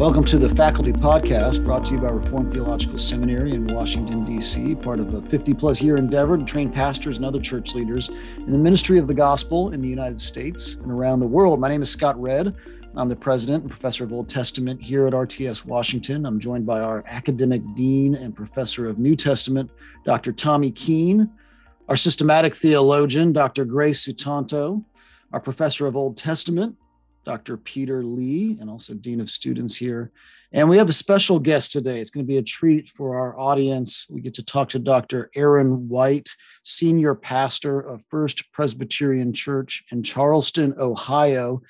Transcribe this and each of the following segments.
Welcome to the Faculty Podcast, brought to you by Reformed Theological Seminary in Washington, D.C., part of a 50 plus year endeavor to train pastors and other church leaders in the ministry of the gospel in the United States and around the world. My name is Scott Redd. I'm the president and professor of Old Testament here at RTS Washington. I'm joined by our academic dean and professor of New Testament, Dr. Tommy Keene, our systematic theologian, Dr. Gray Sutanto, our professor of Old Testament, Dr. Peter Lee, and also Dean of Students here. And we have a special guest today. It's going to be a treat for our audience. We get to talk to Dr. Aaron White, Senior Pastor of First Presbyterian Church in Charleston, Ohio,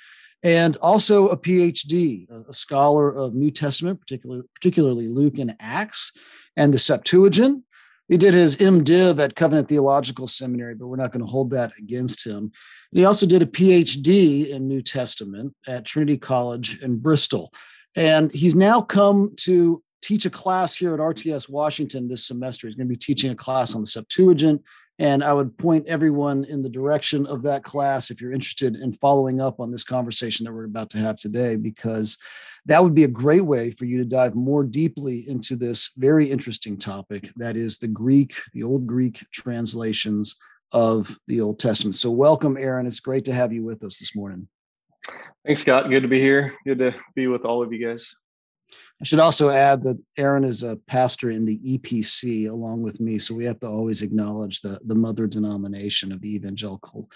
and also a PhD, a scholar of New Testament, particularly, particularly Luke and Acts, and the Septuagint. He did his MDiv at Covenant Theological Seminary, but we're not going to hold that against him. And he also did a PhD in New Testament at Trinity College in Bristol. And he's now come to teach a class here at RTS Washington this semester. He's going to be teaching a class on the Septuagint. And I would point everyone in the direction of that class if you're interested in following up on this conversation that we're about to have today, because that would be a great way for you to dive more deeply into this very interesting topic that is the Greek, the Old Greek translations of the Old Testament. So, welcome, Aaron. It's great to have you with us this morning. Thanks, Scott. Good to be here. Good to be with all of you guys. I should also add that Aaron is a pastor in the EPC along with me, so we have to always acknowledge the, the mother denomination of the Evangelical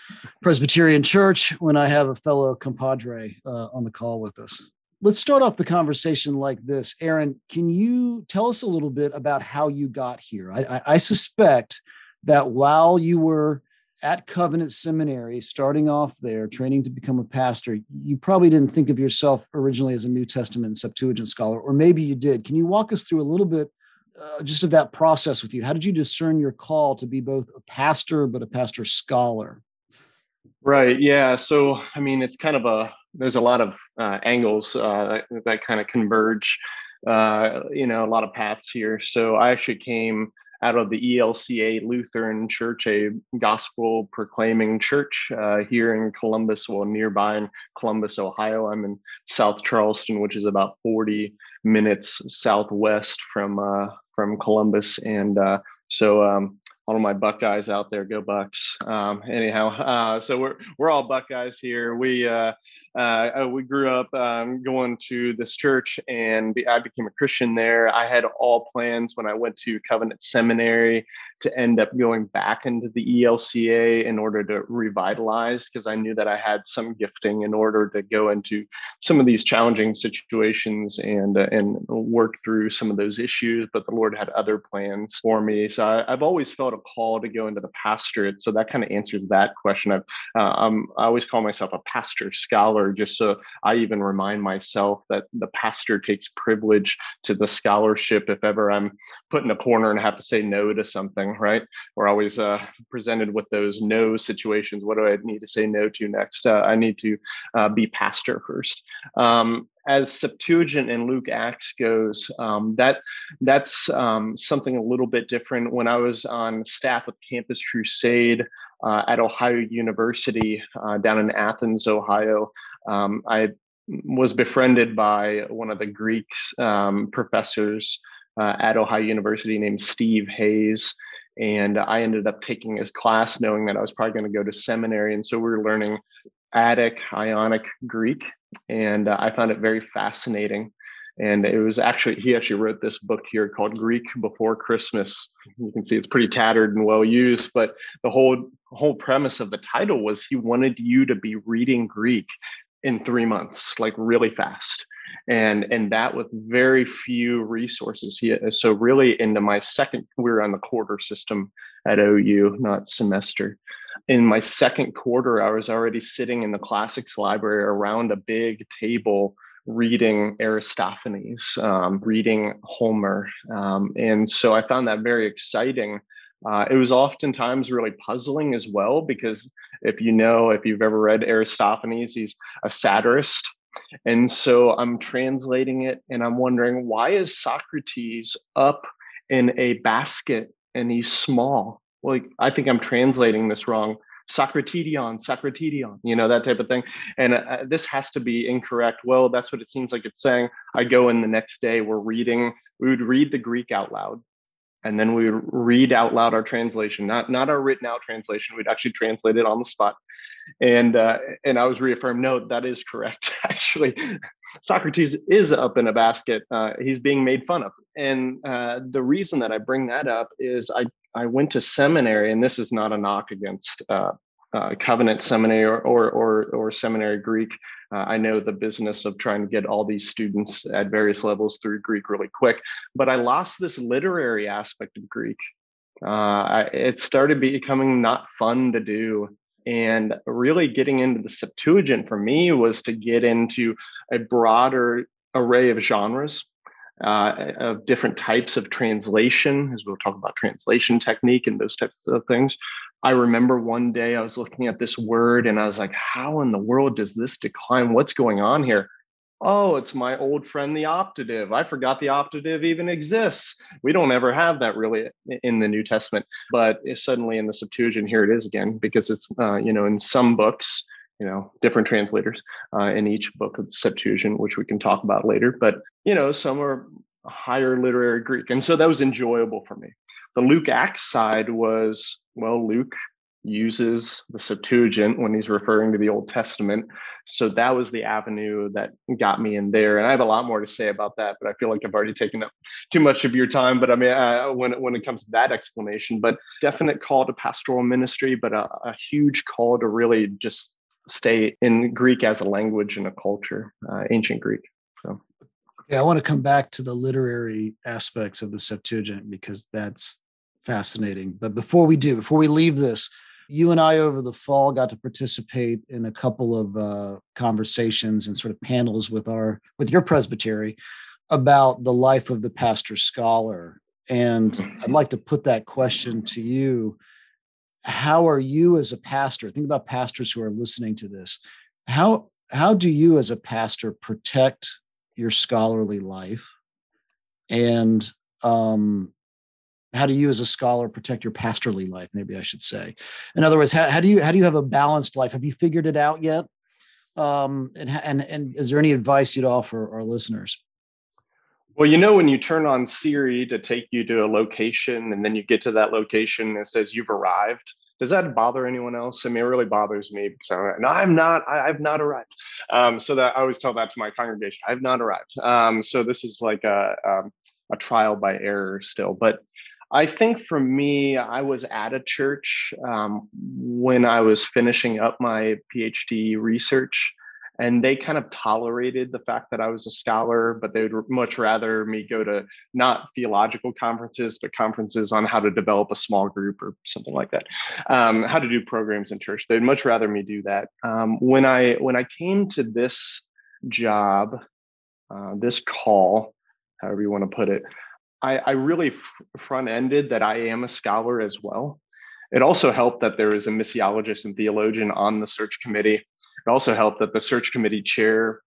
Presbyterian Church when I have a fellow compadre uh, on the call with us let's start off the conversation like this. Aaron, can you tell us a little bit about how you got here? I, I, I suspect that while you were at Covenant Seminary, starting off there, training to become a pastor, you probably didn't think of yourself originally as a New Testament Septuagint scholar, or maybe you did. Can you walk us through a little bit uh, just of that process with you? How did you discern your call to be both a pastor but a pastor scholar? Right. Yeah. So, I mean, it's kind of a there's a lot of uh, angles uh, that, that kind of converge. Uh, you know, a lot of paths here. So I actually came out of the ELCA Lutheran Church, a gospel proclaiming church uh, here in Columbus, well, nearby in Columbus, Ohio. I'm in South Charleston, which is about 40 minutes southwest from uh, from Columbus, and uh, so um, all of my Buckeyes out there, go Bucks. Um, anyhow, uh, so we're we're all Buckeyes here. We uh, uh, we grew up um, going to this church, and I became a Christian there. I had all plans when I went to Covenant Seminary to end up going back into the ELCA in order to revitalize because I knew that I had some gifting in order to go into some of these challenging situations and uh, and work through some of those issues. But the Lord had other plans for me, so I, have always felt a call to go into the pastorate. So that kind of answers that question. I've, uh, I'm, I always call myself a pastor scholar, just so I even remind myself that the pastor takes privilege to the scholarship if ever I'm put in a corner and have to say no to something right? We're always uh, presented with those no situations. What do I need to say no to next? Uh, I need to uh, be pastor first. Um, as Septuagint and Luke Acts goes, um, that that's um, something a little bit different. When I was on staff of Campus Crusade uh, at Ohio University uh, down in Athens, Ohio, um, I was befriended by one of the Greek um, professors uh, at Ohio University named Steve Hayes and I ended up taking his class knowing that I was probably going to go to seminary. And so we were learning Attic, Ionic Greek, and uh, I found it very fascinating. And it was actually, he actually wrote this book here called Greek Before Christmas. You can see it's pretty tattered and well used, but the whole whole premise of the title was he wanted you to be reading Greek in three months, like really fast. And and that with very few resources. He so really into my second we were on the quarter system at ou not semester. In my second quarter i was already sitting in the classics library around a big table reading aristophanes um, reading homer. Um, and so i found that very exciting uh, it was oftentimes really puzzling as well because if you know if you've ever read aristophanes he's a satirist and so I'm translating it and I'm wondering why is Socrates up in a basket and he's small? Like I think I'm translating this wrong. Socratedion, Socratedion, you know, that type of thing. And uh, this has to be incorrect. Well, that's what it seems like it's saying. I go in the next day, we're reading, we would read the Greek out loud. And then we would read out loud our translation, not, not our written out translation. We'd actually translate it on the spot. And uh, and I was reaffirmed, no, that is correct. Actually, Socrates is up in a basket. Uh, he's being made fun of. And uh, the reason that I bring that up is I I went to seminary, and this is not a knock against uh, Covenant Seminary or or or, or Seminary Greek. Uh, I know the business of trying to get all these students at various levels through Greek really quick, but I lost this literary aspect of Greek. Uh, it started becoming not fun to do. And really getting into the Septuagint for me was to get into a broader array of genres uh, of different types of translation, as we'll talk about translation technique and those types of things. I remember one day I was looking at this word and I was like, how in the world does this decline? What's going on here? Oh, it's my old friend, the optative. I forgot the optative even exists. We don't ever have that really in the New Testament, but suddenly in the Septuagint, here it is again, because it's, uh, you know, in some books, you know different translators uh, in each book of the septuagint which we can talk about later but you know some are higher literary greek and so that was enjoyable for me. The luke acts side was well luke uses the septuagint when he's referring to the old testament so that was the avenue that got me in there and i have a lot more to say about that but i feel like i've already taken up too much of your time but i mean uh, when, when it comes to that explanation but definite call to pastoral ministry but a, a huge call to really just stay in Greek as a language and a culture, uh, ancient Greek. So, yeah, I want to come back to the literary aspects of the Septuagint because that's fascinating. But before we do, before we leave this, you and I over the fall got to participate in a couple of uh, conversations and sort of panels with our with your presbytery about the life of the pastor scholar. And I'd like to put that question to you how are you as a pastor think about pastors who are listening to this how how do you as a pastor protect your scholarly life? And um, how do you as a scholar protect your pastorly life maybe i should say? In other words how, how do you how do you have a balanced life? Have you figured it out yet? Um, and, and and is there any advice you'd offer our listeners well, you know, when you turn on Siri to take you to a location and then you get to that location and it says you've arrived, does that bother anyone else? I mean, it really bothers me because I'm, no, I'm not, I, have not arrived. Um, so that I always tell that to my congregation, I've not arrived. Um, so this is like a, um, a trial by error still. But I think for me, I was at a church um, when I was finishing up my PhD research and they kind of tolerated the fact that I was a scholar, but they would much rather me go to not theological conferences, but conferences on how to develop a small group or something like that, um, how to do programs in church. They'd much rather me do that. Um, when I when I came to this job, uh, this call, however you want to put it, I, I really f- front ended that I am a scholar as well. It also helped that there is a missiologist and theologian on the search committee it also helped that the search committee chair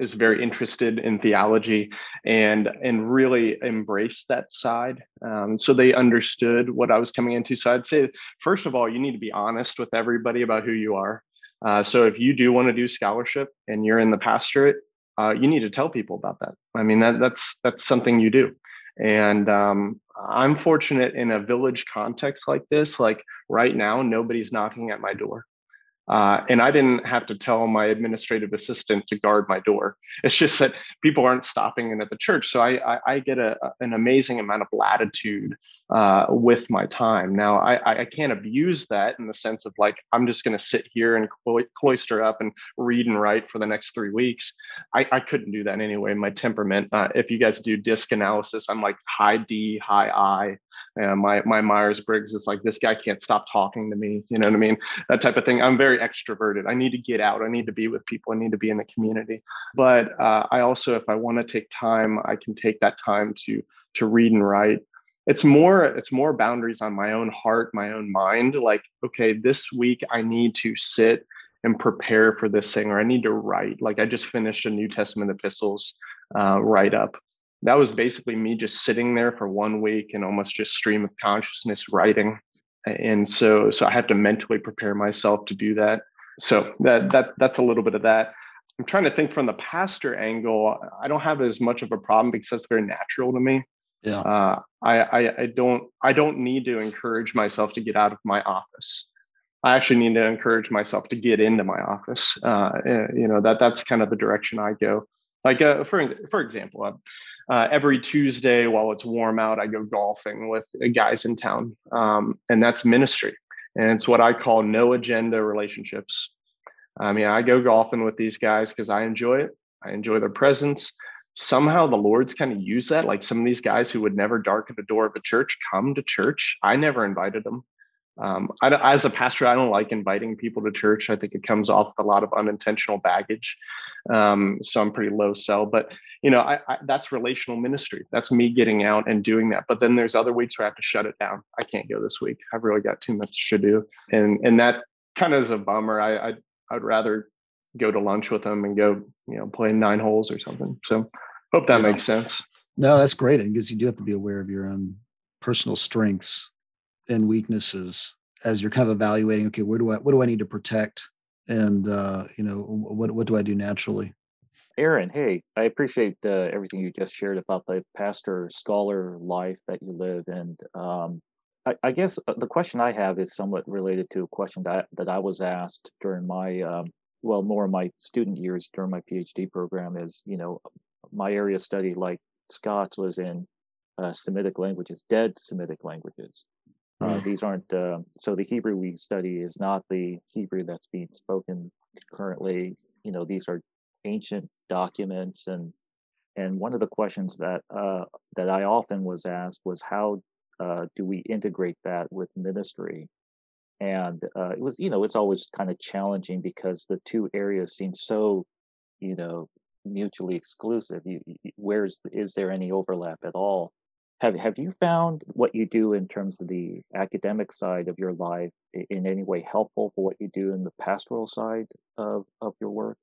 is very interested in theology and and really embraced that side. Um, so they understood what I was coming into. So I'd say, first of all, you need to be honest with everybody about who you are. Uh, so if you do want to do scholarship and you're in the pastorate, uh, you need to tell people about that. I mean, that, that's that's something you do. And um, I'm fortunate in a village context like this. Like right now, nobody's knocking at my door. Uh, and I didn't have to tell my administrative assistant to guard my door. It's just that people aren't stopping in at the church. So I, I, I get a, an amazing amount of latitude uh, with my time. Now, I, I can't abuse that in the sense of like, I'm just going to sit here and clo- cloister up and read and write for the next three weeks. I, I couldn't do that anyway. My temperament, uh, if you guys do DISC analysis, I'm like high D, high I. And my my Myers Briggs is like this guy can't stop talking to me. You know what I mean? That type of thing. I'm very extroverted. I need to get out. I need to be with people. I need to be in the community. But uh, I also, if I want to take time, I can take that time to to read and write it's more it's more boundaries on my own heart my own mind like okay this week i need to sit and prepare for this thing or i need to write like i just finished a new testament epistles uh, write up that was basically me just sitting there for one week and almost just stream of consciousness writing and so so I have to mentally prepare myself to do that. So that that that's a little bit of that. I'm trying to think from the pastor angle. I don't have as much of a problem because that's very natural to me. Yeah. Uh, I, I I don't I don't need to encourage myself to get out of my office. I actually need to encourage myself to get into my office. Uh, eh, you know that that's kind of the direction I go. Like uh, for for example, uh, uh, every Tuesday while it's warm out, I go golfing with guys in town, um, and that's ministry, and it's what I call no agenda relationships. I mean, I go golfing with these guys because I enjoy it. I enjoy their presence. Somehow the Lord's kind of used that. Like some of these guys who would never darken the door of a church come to church. I never invited them. Um, I, as a pastor, I don't like inviting people to church. I think it comes off with a lot of unintentional baggage. Um, so I'm pretty low sell. But you know, I, I, that's relational ministry. That's me getting out and doing that. But then there's other weeks where I have to shut it down. I can't go this week. I've really got too much to do, and and that kind of is a bummer. I, I I'd rather go to lunch with them and go, you know, play nine holes or something. So hope that yeah. makes sense. No, that's great. And because you do have to be aware of your own personal strengths and weaknesses as you're kind of evaluating okay where do i what do i need to protect and uh, you know what what do i do naturally aaron hey i appreciate uh, everything you just shared about the pastor scholar life that you live and um, I, I, guess uh, the question i have is somewhat related to a question that that i was asked during my um, well more of my student years during my phd program is you know my area of study like scott's was in uh, semitic languages dead semitic languages uh, mm. these aren't uh, so the Hebrew we study is not the Hebrew that's being spoken currently. You know, these are ancient documents, and and one of the questions that uh, that I often was asked was how uh, do we integrate that with ministry? And uh, it was, you know, it's always kind of challenging because the two areas seem so, you know, mutually exclusive. You, where's is there any overlap at all? have have you found what you do in terms of the academic side of your life in any way helpful for what you do in the pastoral side of, of your work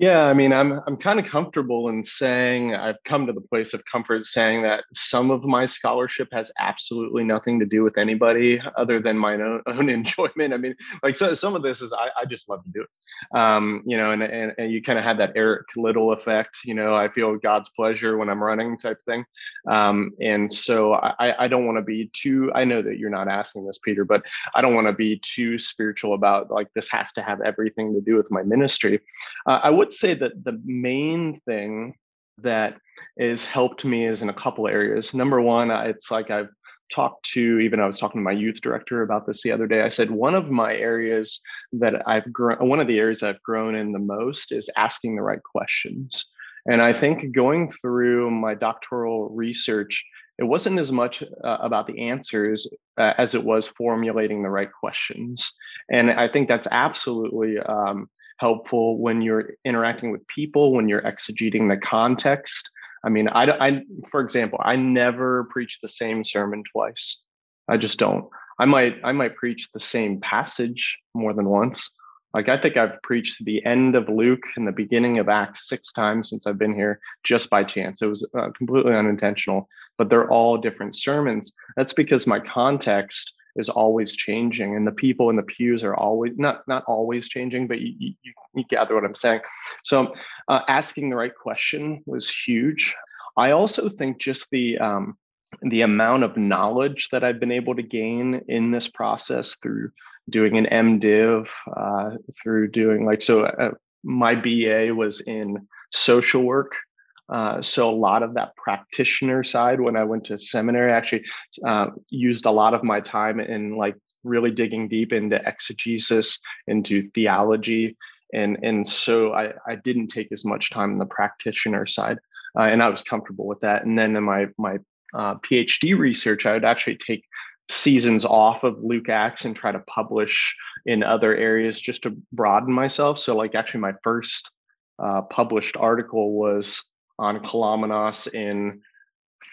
yeah, I mean, I'm I'm kind of comfortable in saying I've come to the place of comfort saying that some of my scholarship has absolutely nothing to do with anybody other than my own, own enjoyment. I mean, like so, some of this is I, I just love to do it, um, you know, and and, and you kind of have that Eric Liddell effect. You know, I feel God's pleasure when I'm running type thing, um, and so I I don't want to be too. I know that you're not asking this, Peter, but I don't want to be too spiritual about like this has to have everything to do with my ministry. Uh, I would would say that the main thing that has helped me is in a couple areas. Number one, it's like I've talked to even I was talking to my youth director about this the other day. I said one of my areas that I've grown one of the areas I've grown in the most is asking the right questions. And I think going through my doctoral research, it wasn't as much uh, about the answers uh, as it was formulating the right questions. And I think that's absolutely um, helpful when you're interacting with people, when you're exegeting the context. I mean, I, I, for example, I never preach the same sermon twice. I just don't. I might, I might preach the same passage more than once. Like I think I've preached the end of Luke and the beginning of Acts six times since I've been here, just by chance. It was uh, completely unintentional, but they're all different sermons. That's because my context is always changing and the people in the pews are always not not always changing but you you, you gather what i'm saying so uh, asking the right question was huge i also think just the um, the amount of knowledge that i've been able to gain in this process through doing an mdiv uh, through doing like so uh, my ba was in social work uh, so a lot of that practitioner side when I went to seminary, I actually uh, used a lot of my time in like really digging deep into exegesis, into theology, and and so I, I didn't take as much time in the practitioner side, uh, and I was comfortable with that. And then in my my uh, PhD research, I would actually take seasons off of Luke Acts and try to publish in other areas just to broaden myself. So like actually my first uh, published article was on kollōmenos in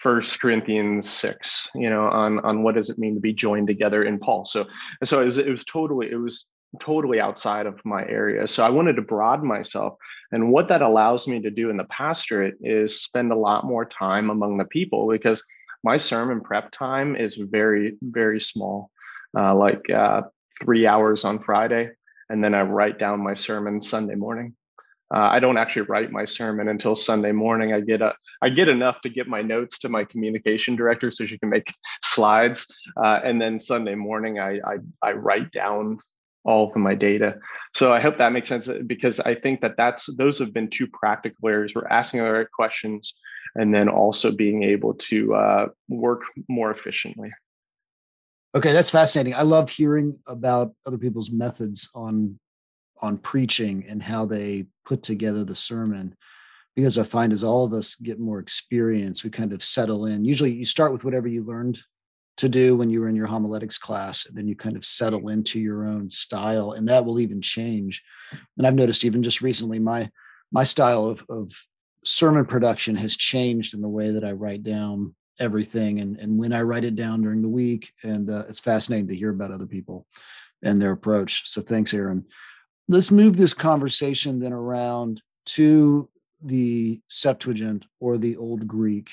First Corinthians six, you know, on on what does it mean to be joined together in Paul. So so it was it was totally it was totally outside of my area. So I wanted to broaden myself. And what that allows me to do in the pastorate is spend a lot more time among the people because my sermon prep time is very, very small. uh, like uh, three hours on Friday, and then I write down my sermon Sunday morning. Uh, I don't actually write my sermon until Sunday morning. I get a, I get enough to get my notes to my communication director so she can make slides, uh, and then Sunday morning I, I I write down all of my data. So I hope that makes sense uh, because I think that that's those have been two practical areas. We're asking the right questions, and then also being able to uh, work more efficiently. Okay, that's fascinating. I love hearing about other people's methods on on preaching and how they put together the sermon because I find as all of us get more experience, we kind of settle in. Usually you start with whatever you learned to do when you were in your homiletics class, and then you kind of settle into your own style, and that will even change. And I've noticed even just recently, my my style of, of sermon production has changed in the way that I write down everything and, and when I write it down during the week. And uh, it's fascinating to hear about other people and their approach. So thanks, Aaron let's move this conversation then around to the Septuagint or the Old Greek.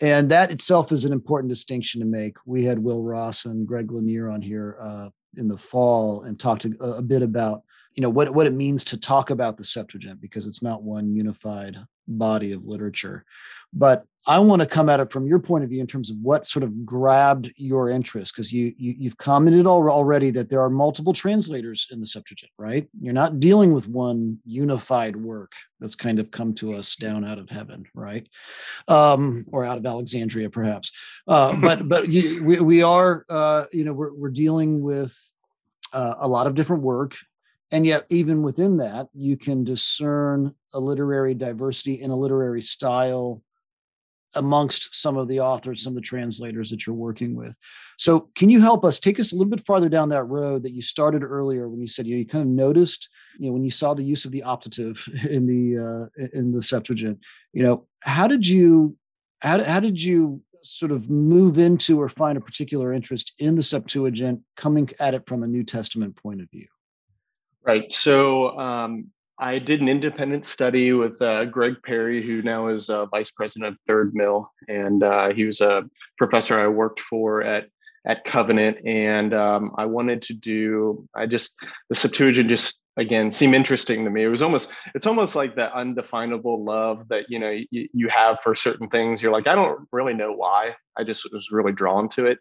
And that itself is an important distinction to make. We had Will Ross and Greg Lanier on here uh, in the fall and talked a, a bit about you know what, what it means to talk about the Septuagint because it's not one unified body of literature. But I want to come at it from your point of view in terms of what sort of grabbed your interest, because you, you have commented already that there are multiple translators in the Septuagint, right? You're not dealing with one unified work that's kind of come to us down out of heaven, right? Um, or out of Alexandria, perhaps. Uh, but but you, we we are uh, you know we're we're dealing with uh, a lot of different work and yet even within that you can discern a literary diversity in a literary style amongst some of the authors some of the translators that you're working with. So can you help us take us a little bit farther down that road that you started earlier when you said you, know, you kind of noticed you know when you saw the use of the optative in the uh, in the septuagint? You know how did you how, how did you sort of move into or find a particular interest in the septuagint coming at it from a new testament point of view? Right. So um, I did an independent study with uh, Greg Perry, who now is uh, vice president of Third Mill, and uh, he was a professor I worked for at at Covenant, and um, I wanted to do. I just the Septuagint just again seemed interesting to me. It was almost it's almost like that undefinable love that you know you, you have for certain things. You're like I don't really know why. I just was really drawn to it,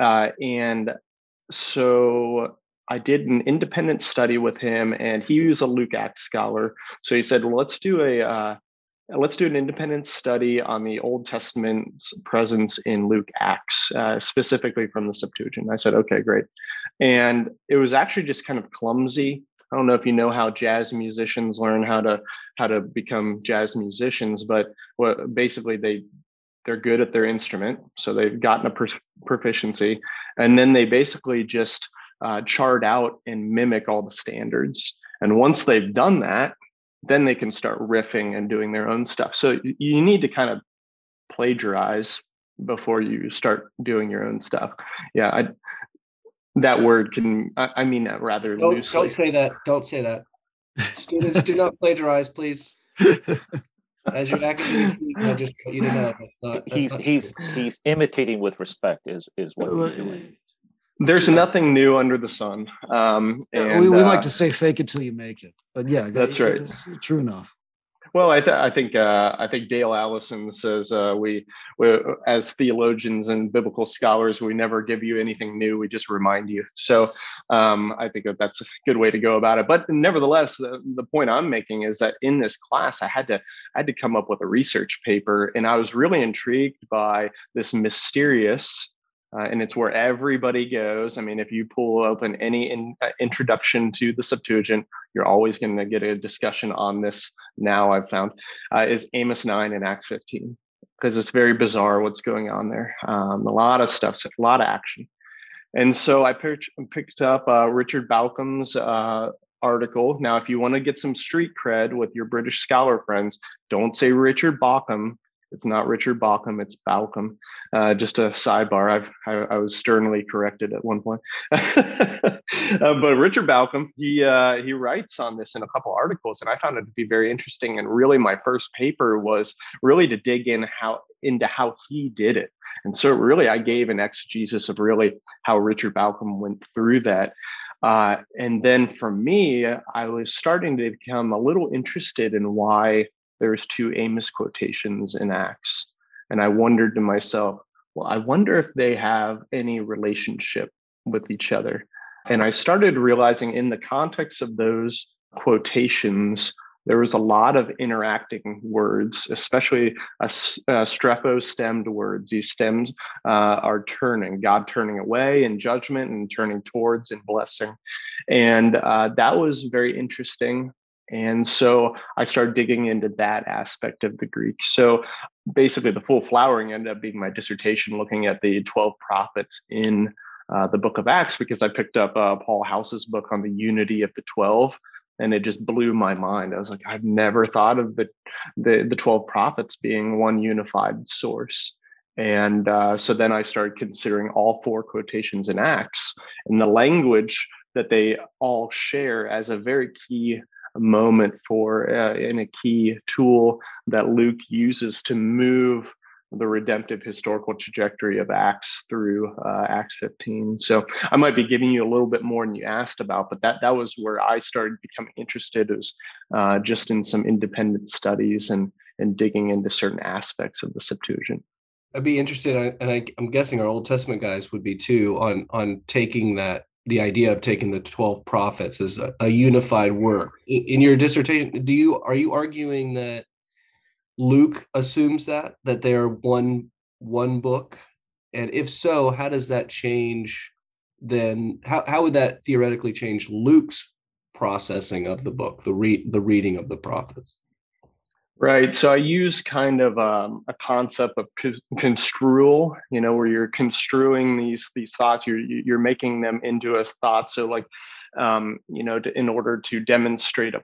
uh, and so I did an independent study with him, and he was a Luke Acts scholar. So he said, well, "Let's do a uh, let's do an independent study on the Old Testament's presence in Luke Acts, uh, specifically from the Septuagint." I said, "Okay, great," and it was actually just kind of clumsy. I don't know if you know how jazz musicians learn how to how to become jazz musicians, but what basically they they're good at their instrument, so they've gotten a proficiency, and then they basically just uh, chart out and mimic all the standards. And once they've done that, then they can start riffing and doing their own stuff. So you need to kind of plagiarize before you start doing your own stuff. Yeah, I, that word can I, I mean that rather don't, loosely. Don't say that. Don't say that. Students, do not plagiarize, please. As your academic I just want you to know that's not, that's he's not he's true. he's imitating with respect is is what he's doing. There's nothing new under the sun. Um, and, we, we uh, like to say fake it till you make it, but yeah, that's right. true enough. Well, I, th- I think uh, I think Dale Allison says uh, we, we, as theologians and biblical scholars, we never give you anything new. We just remind you. So um, I think that that's a good way to go about it. But nevertheless, the, the point I'm making is that in this class, I had to I had to come up with a research paper, and I was really intrigued by this mysterious uh, and it's where everybody goes. I mean, if you pull open any in, uh, introduction to the Septuagint, you're always going to get a discussion on this. Now I've found uh, is Amos nine and Acts fifteen because it's very bizarre what's going on there. Um, a lot of stuff, a lot of action, and so I picked, up uh, Richard Bauckham's uh, article. Now, if you want to get some street cred with your British scholar friends, don't say Richard Bauckham it's not Richard Bauckham, it's Balcom. Uh, just a sidebar. I've, I, I, was sternly corrected at one point. uh, but Richard Balcom, he uh, he writes on this in a couple articles, and I found it to be very interesting. And really, my first paper was really to dig in how into how he did it. And so, really, I gave an exegesis of really how Richard Balcom went through that. Uh, and then for me, I was starting to become a little interested in why there's two Amos quotations in Acts. And I wondered to myself, well, I wonder if they have any relationship with each other. And I started realizing in the context of those quotations, there was a lot of interacting words, especially a, a strepho stemmed words. These stems uh, are turning, God turning away in judgment and turning towards in blessing. And uh, that was very interesting. And so I started digging into that aspect of the Greek. So basically, the full flowering ended up being my dissertation looking at the 12 prophets in uh, the book of Acts because I picked up uh, Paul House's book on the unity of the 12 and it just blew my mind. I was like, I've never thought of the the, the 12 prophets being one unified source. And uh, so then I started considering all four quotations in Acts and the language that they all share as a very key moment for uh, in a key tool that Luke uses to move the redemptive historical trajectory of Acts through uh, Acts 15. So I might be giving you a little bit more than you asked about, but that that was where I started becoming interested was uh, just in some independent studies and and digging into certain aspects of the Septuagint. I'd be interested, and I I, am guessing our Old Testament guys would be too, on on taking that the idea of taking the 12 prophets as a, a unified work. In, your dissertation, do you are you arguing that Luke assumes that that they are one one book, and if so, how does that change? Then how how would that theoretically change Luke's processing of the book, the read the reading of the prophets? Right. So I use kind of um, a concept of construal, you know, where you're construing these these thoughts, you're you're making them into a thought. So like um, you know, to, in order to demonstrate a.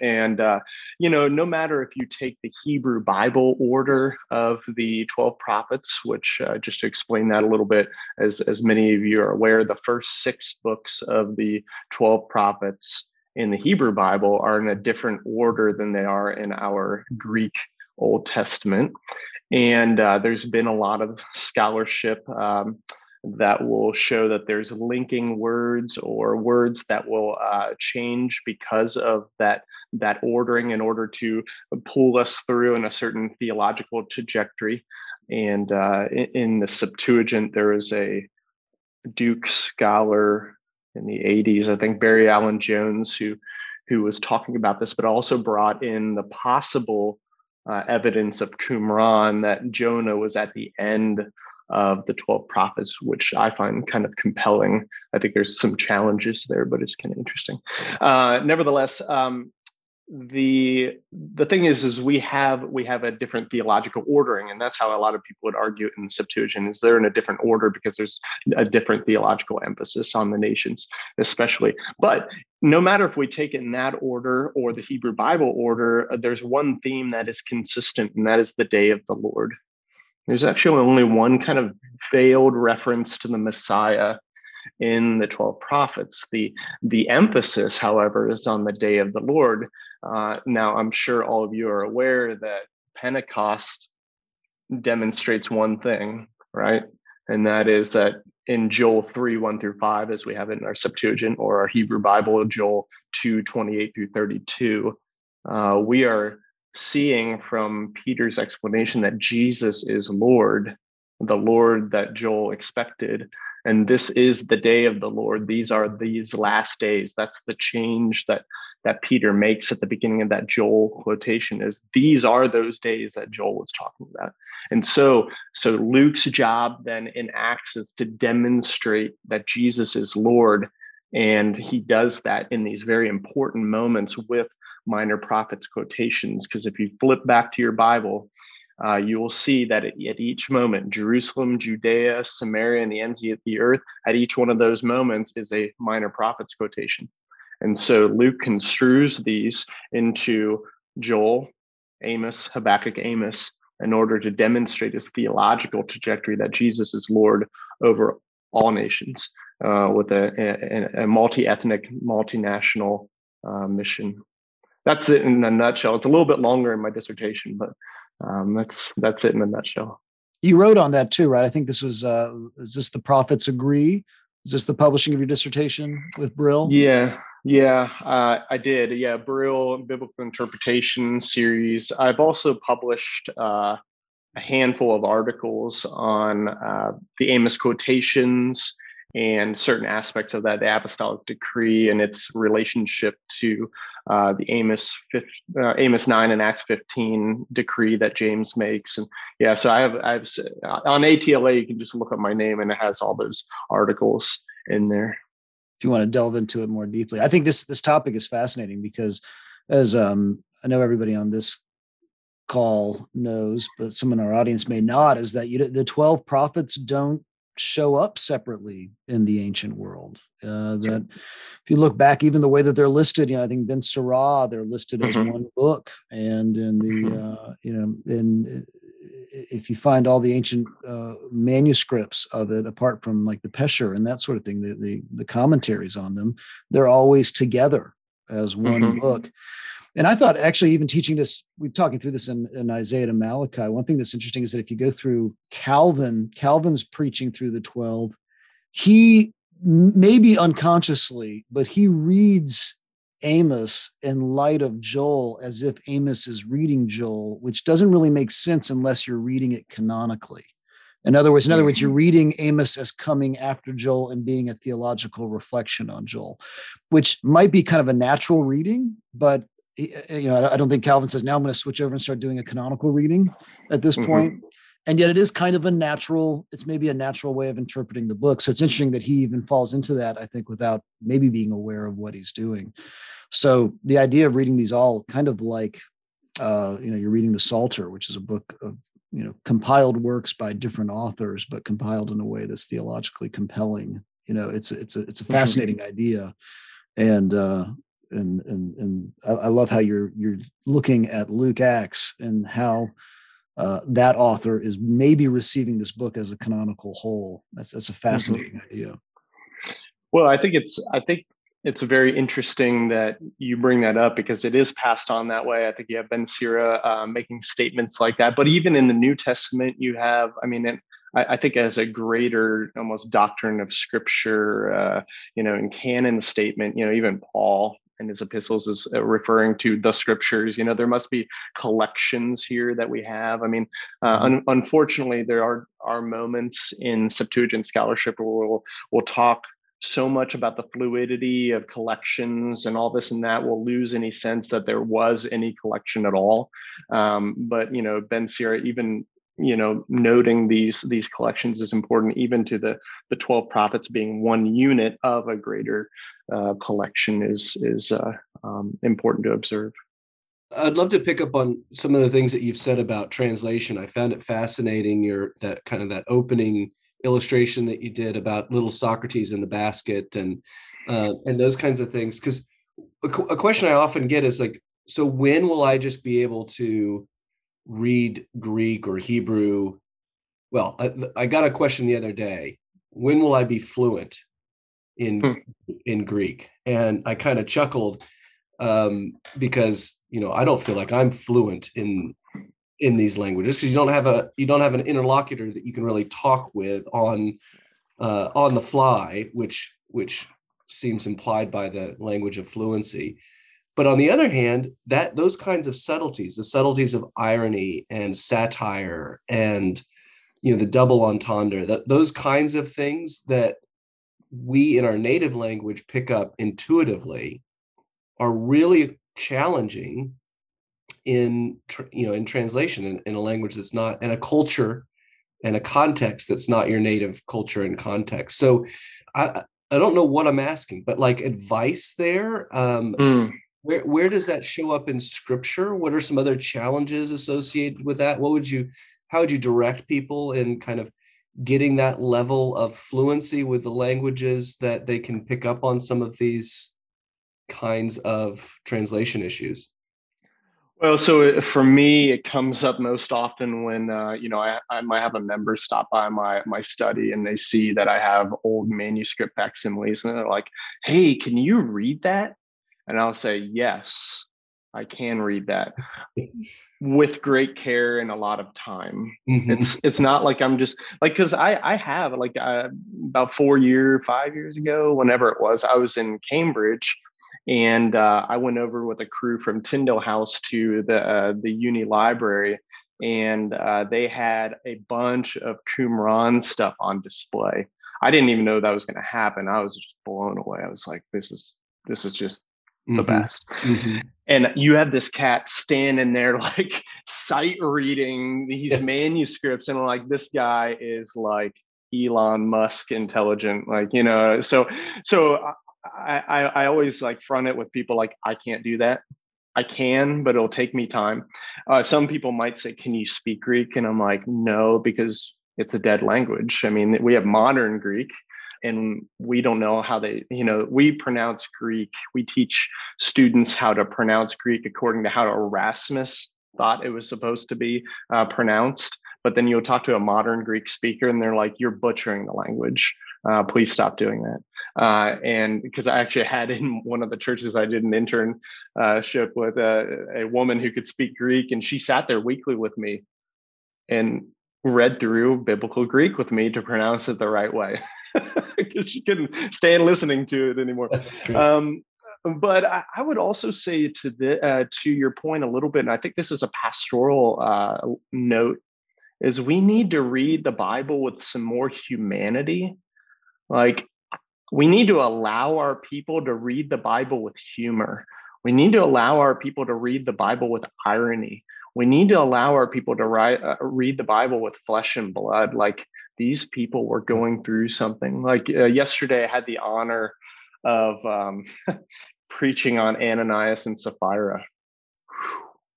And, uh, you know, no matter if you take the Hebrew Bible order of the 12 prophets, which uh, just to explain that a little bit, as, as many of you are aware, the first six books of the 12 prophets in the Hebrew Bible are in a different order than they are in our Greek Old Testament. And uh, there's been a lot of scholarship. Um, that will show that there's linking words or words that will uh, change because of that that ordering in order to pull us through in a certain theological trajectory. And uh, in, in, the Septuagint, there is a Duke scholar in the 80s, I think Barry Alan Jones, who who was talking about this, but also brought in the possible uh, evidence of Qumran that Jonah was at the end of the 12 prophets, which I find kind of compelling. I think there's some challenges there, but it's kind of interesting. Uh, nevertheless, um, the the thing is is we have we have a different theological ordering and that's how a lot of people would argue in the septuagint is they're in a different order because there's a different theological emphasis on the nations especially but no matter if we take it in that order or the hebrew bible order there's one theme that is consistent and that is the day of the lord there's actually only one kind of veiled reference to the Messiah in the 12 prophets. The, the emphasis, however, is on the day of the Lord. Uh, now, I'm sure all of you are aware that Pentecost demonstrates one thing, right? And that is that in Joel 3 1 through 5, as we have it in our Septuagint or our Hebrew Bible, Joel 2 28 through 32, uh, we are seeing from Peter's explanation that Jesus is Lord, the Lord that Joel expected. And this is the day of the Lord. These are these last days. That's the change that that Peter makes at the beginning of that Joel quotation is these are those days that Joel was talking about. And so so Luke's job then in Acts is to demonstrate that Jesus is Lord and he does that in these very important moments with minor prophets quotations because if you flip back to your Bible, uh, you will see that at, at, each moment, Jerusalem, Judea, Samaria, and the ends of the earth, at each one of those moments is a minor prophets quotation. And so Luke construes these into Joel, Amos, Habakkuk, Amos, in order to demonstrate his theological trajectory that Jesus is Lord over all nations uh, with a, a, a multi ethnic, multinational uh, mission that's it in a nutshell. It's a little bit longer in my dissertation, but um, that's that's it in a nutshell. You wrote on that too, right? I think this was uh is this the prophets agree? Is this the publishing of your dissertation with Brill? Yeah, yeah, uh, I did. Yeah, Brill Biblical Interpretation series. I've also published uh, a handful of articles on uh, the Amos quotations and certain aspects of that, the apostolic decree and its relationship to uh, the Amos uh, Amos nine and Acts fifteen decree that James makes, and yeah, so I have I have uh, on ATLA you can just look up my name and it has all those articles in there. If you want to delve into it more deeply, I think this this topic is fascinating because, as um, I know everybody on this call knows, but some in our audience may not, is that you, the twelve prophets don't show up separately in the ancient world. Uh, that if you look back, even the way that they're listed, you know, I think Ben Sirah, they're listed as mm-hmm. one book, and in the mm-hmm. uh, you know, in if you find all the ancient uh, manuscripts of it, apart from like the Pesher and that sort of thing, the the, the commentaries on them, they're always together as one mm-hmm. book and I thought actually even teaching this, we're talking through this in, in Isaiah to Malachi. One thing that's interesting is that if you go through Calvin, Calvin's preaching through the 12, he maybe unconsciously, but he reads Amos in light of Joel as if Amos is reading Joel, which doesn't really make sense unless you're reading it canonically. In other words, in other words, you're reading Amos as coming after Joel and being a theological reflection on Joel, which might be kind of a natural reading, but you know, I don't think Calvin says now I'm going to switch over and start doing a canonical reading at this mm-hmm. point. And yet it is kind of a natural, it's maybe a natural way of interpreting the book. So it's interesting that he even falls into that, I think, without maybe being aware of what he's doing. So the idea of reading these all kind of like, uh, you know, you're reading the Psalter, which is a book of, you know, compiled works by different authors, but compiled in a way that's theologically compelling. You know, it's it's a it's a mm-hmm. fascinating mm-hmm. idea, and uh, and and and I, love how you're you're looking at Luke Acts and how uh, that author is maybe receiving this book as a canonical whole. That's that's a mm-hmm. fascinating mm-hmm. idea. Well, I think it's I think it's very interesting that you bring that up because it is passed on that way. I think you have Ben Sira uh, making statements like that, but even in the New Testament, you have I mean. I, think as a greater almost doctrine of scripture, uh, you know, in canon statement, you know, even Paul in his epistles is uh, referring to the scriptures. You know, there must be collections here that we have. I mean, uh, mm-hmm. un- unfortunately, there are are moments in Septuagint scholarship where we'll we'll talk so much about the fluidity of collections and all this and that we'll lose any sense that there was any collection at all um, but you know ben sira even you know noting these these collections is important even to the the 12 prophets being one unit of a greater uh, collection is is uh, um, important to observe. I'd love to pick up on some of the things that you've said about translation. I found it fascinating your that kind of that opening illustration that you did about little socrates in the basket and uh, and those kinds of things. Because a, a question i often get is like so when will i just be able to read Greek or Hebrew. Well, I, I, got a question the other day. When will I be fluent in hmm. in Greek? And I kind of chuckled um, because you know I don't feel like I'm fluent in in these languages because you don't have a you don't have an interlocutor that you can really talk with on uh, on the fly, which which seems implied by the language of fluency. But on the other hand, that those kinds of subtleties, the subtleties of irony and satire and you know the double entendre, that those kinds of things that we in our native language pick up intuitively are really challenging in you know in translation in, in a language that's not in a culture and a context that's not your native culture and context. So i i don't know what i'm asking but like advice there um mm where where does that show up in scripture? What are some other challenges associated with that? What would you how would you direct people in kind of getting that level of fluency with the languages that they can pick up on some of these kinds of translation issues? Well so for me it comes up most often when uh, you know I, I might have a member stop by my my study and they see that i have old manuscript facsimiles and they're like hey can you read that and I'll say yes. I can read that with great care and a lot of time. Mm-hmm. It's it's not like I'm just like because I I have like uh, about four year five years ago whenever it was I was in Cambridge and uh, I went over with a crew from Tyndale House to the uh, the Uni Library and uh, they had a bunch of Qumran stuff on display. I didn't even know that was going to happen. I was just blown away. I was like, this is this is just the mm-hmm. best. Mm-hmm. And you have this cat standing there like sight reading these manuscripts, and like this guy is like Elon Musk intelligent, like you know. So so I I, I always like front it with people like I can't do that. I can, but it'll take me time. Uh, some people might say, "Can you speak Greek?" And I'm like, "No," because it's a dead language. I mean, we have modern Greek, and we don't know how they you know we pronounce greek. We teach students how to pronounce greek according to how erasmus thought it was supposed to be uh, pronounced. But then you'll talk to a modern greek speaker and they're like you're butchering the language. Uh, please stop doing that. Uh, and because i actually had in one of the churches i did an internship with a, a woman who could speak greek and she sat there weekly with me and read through biblical greek with me to pronounce it the right way because she couldn't stand listening to it anymore. Um, but I, I, would also say to the uh, to your point a little bit, and I think this is a pastoral uh, note, is we need to read the Bible with some more humanity. Like we need to allow our people to read the Bible with humor. We need to allow our people to read the Bible with irony. We need to allow our people to write, uh, read the Bible with flesh and blood. Like these people were going through something. Like uh, yesterday, I had the honor of um, preaching on Ananias and Sapphira.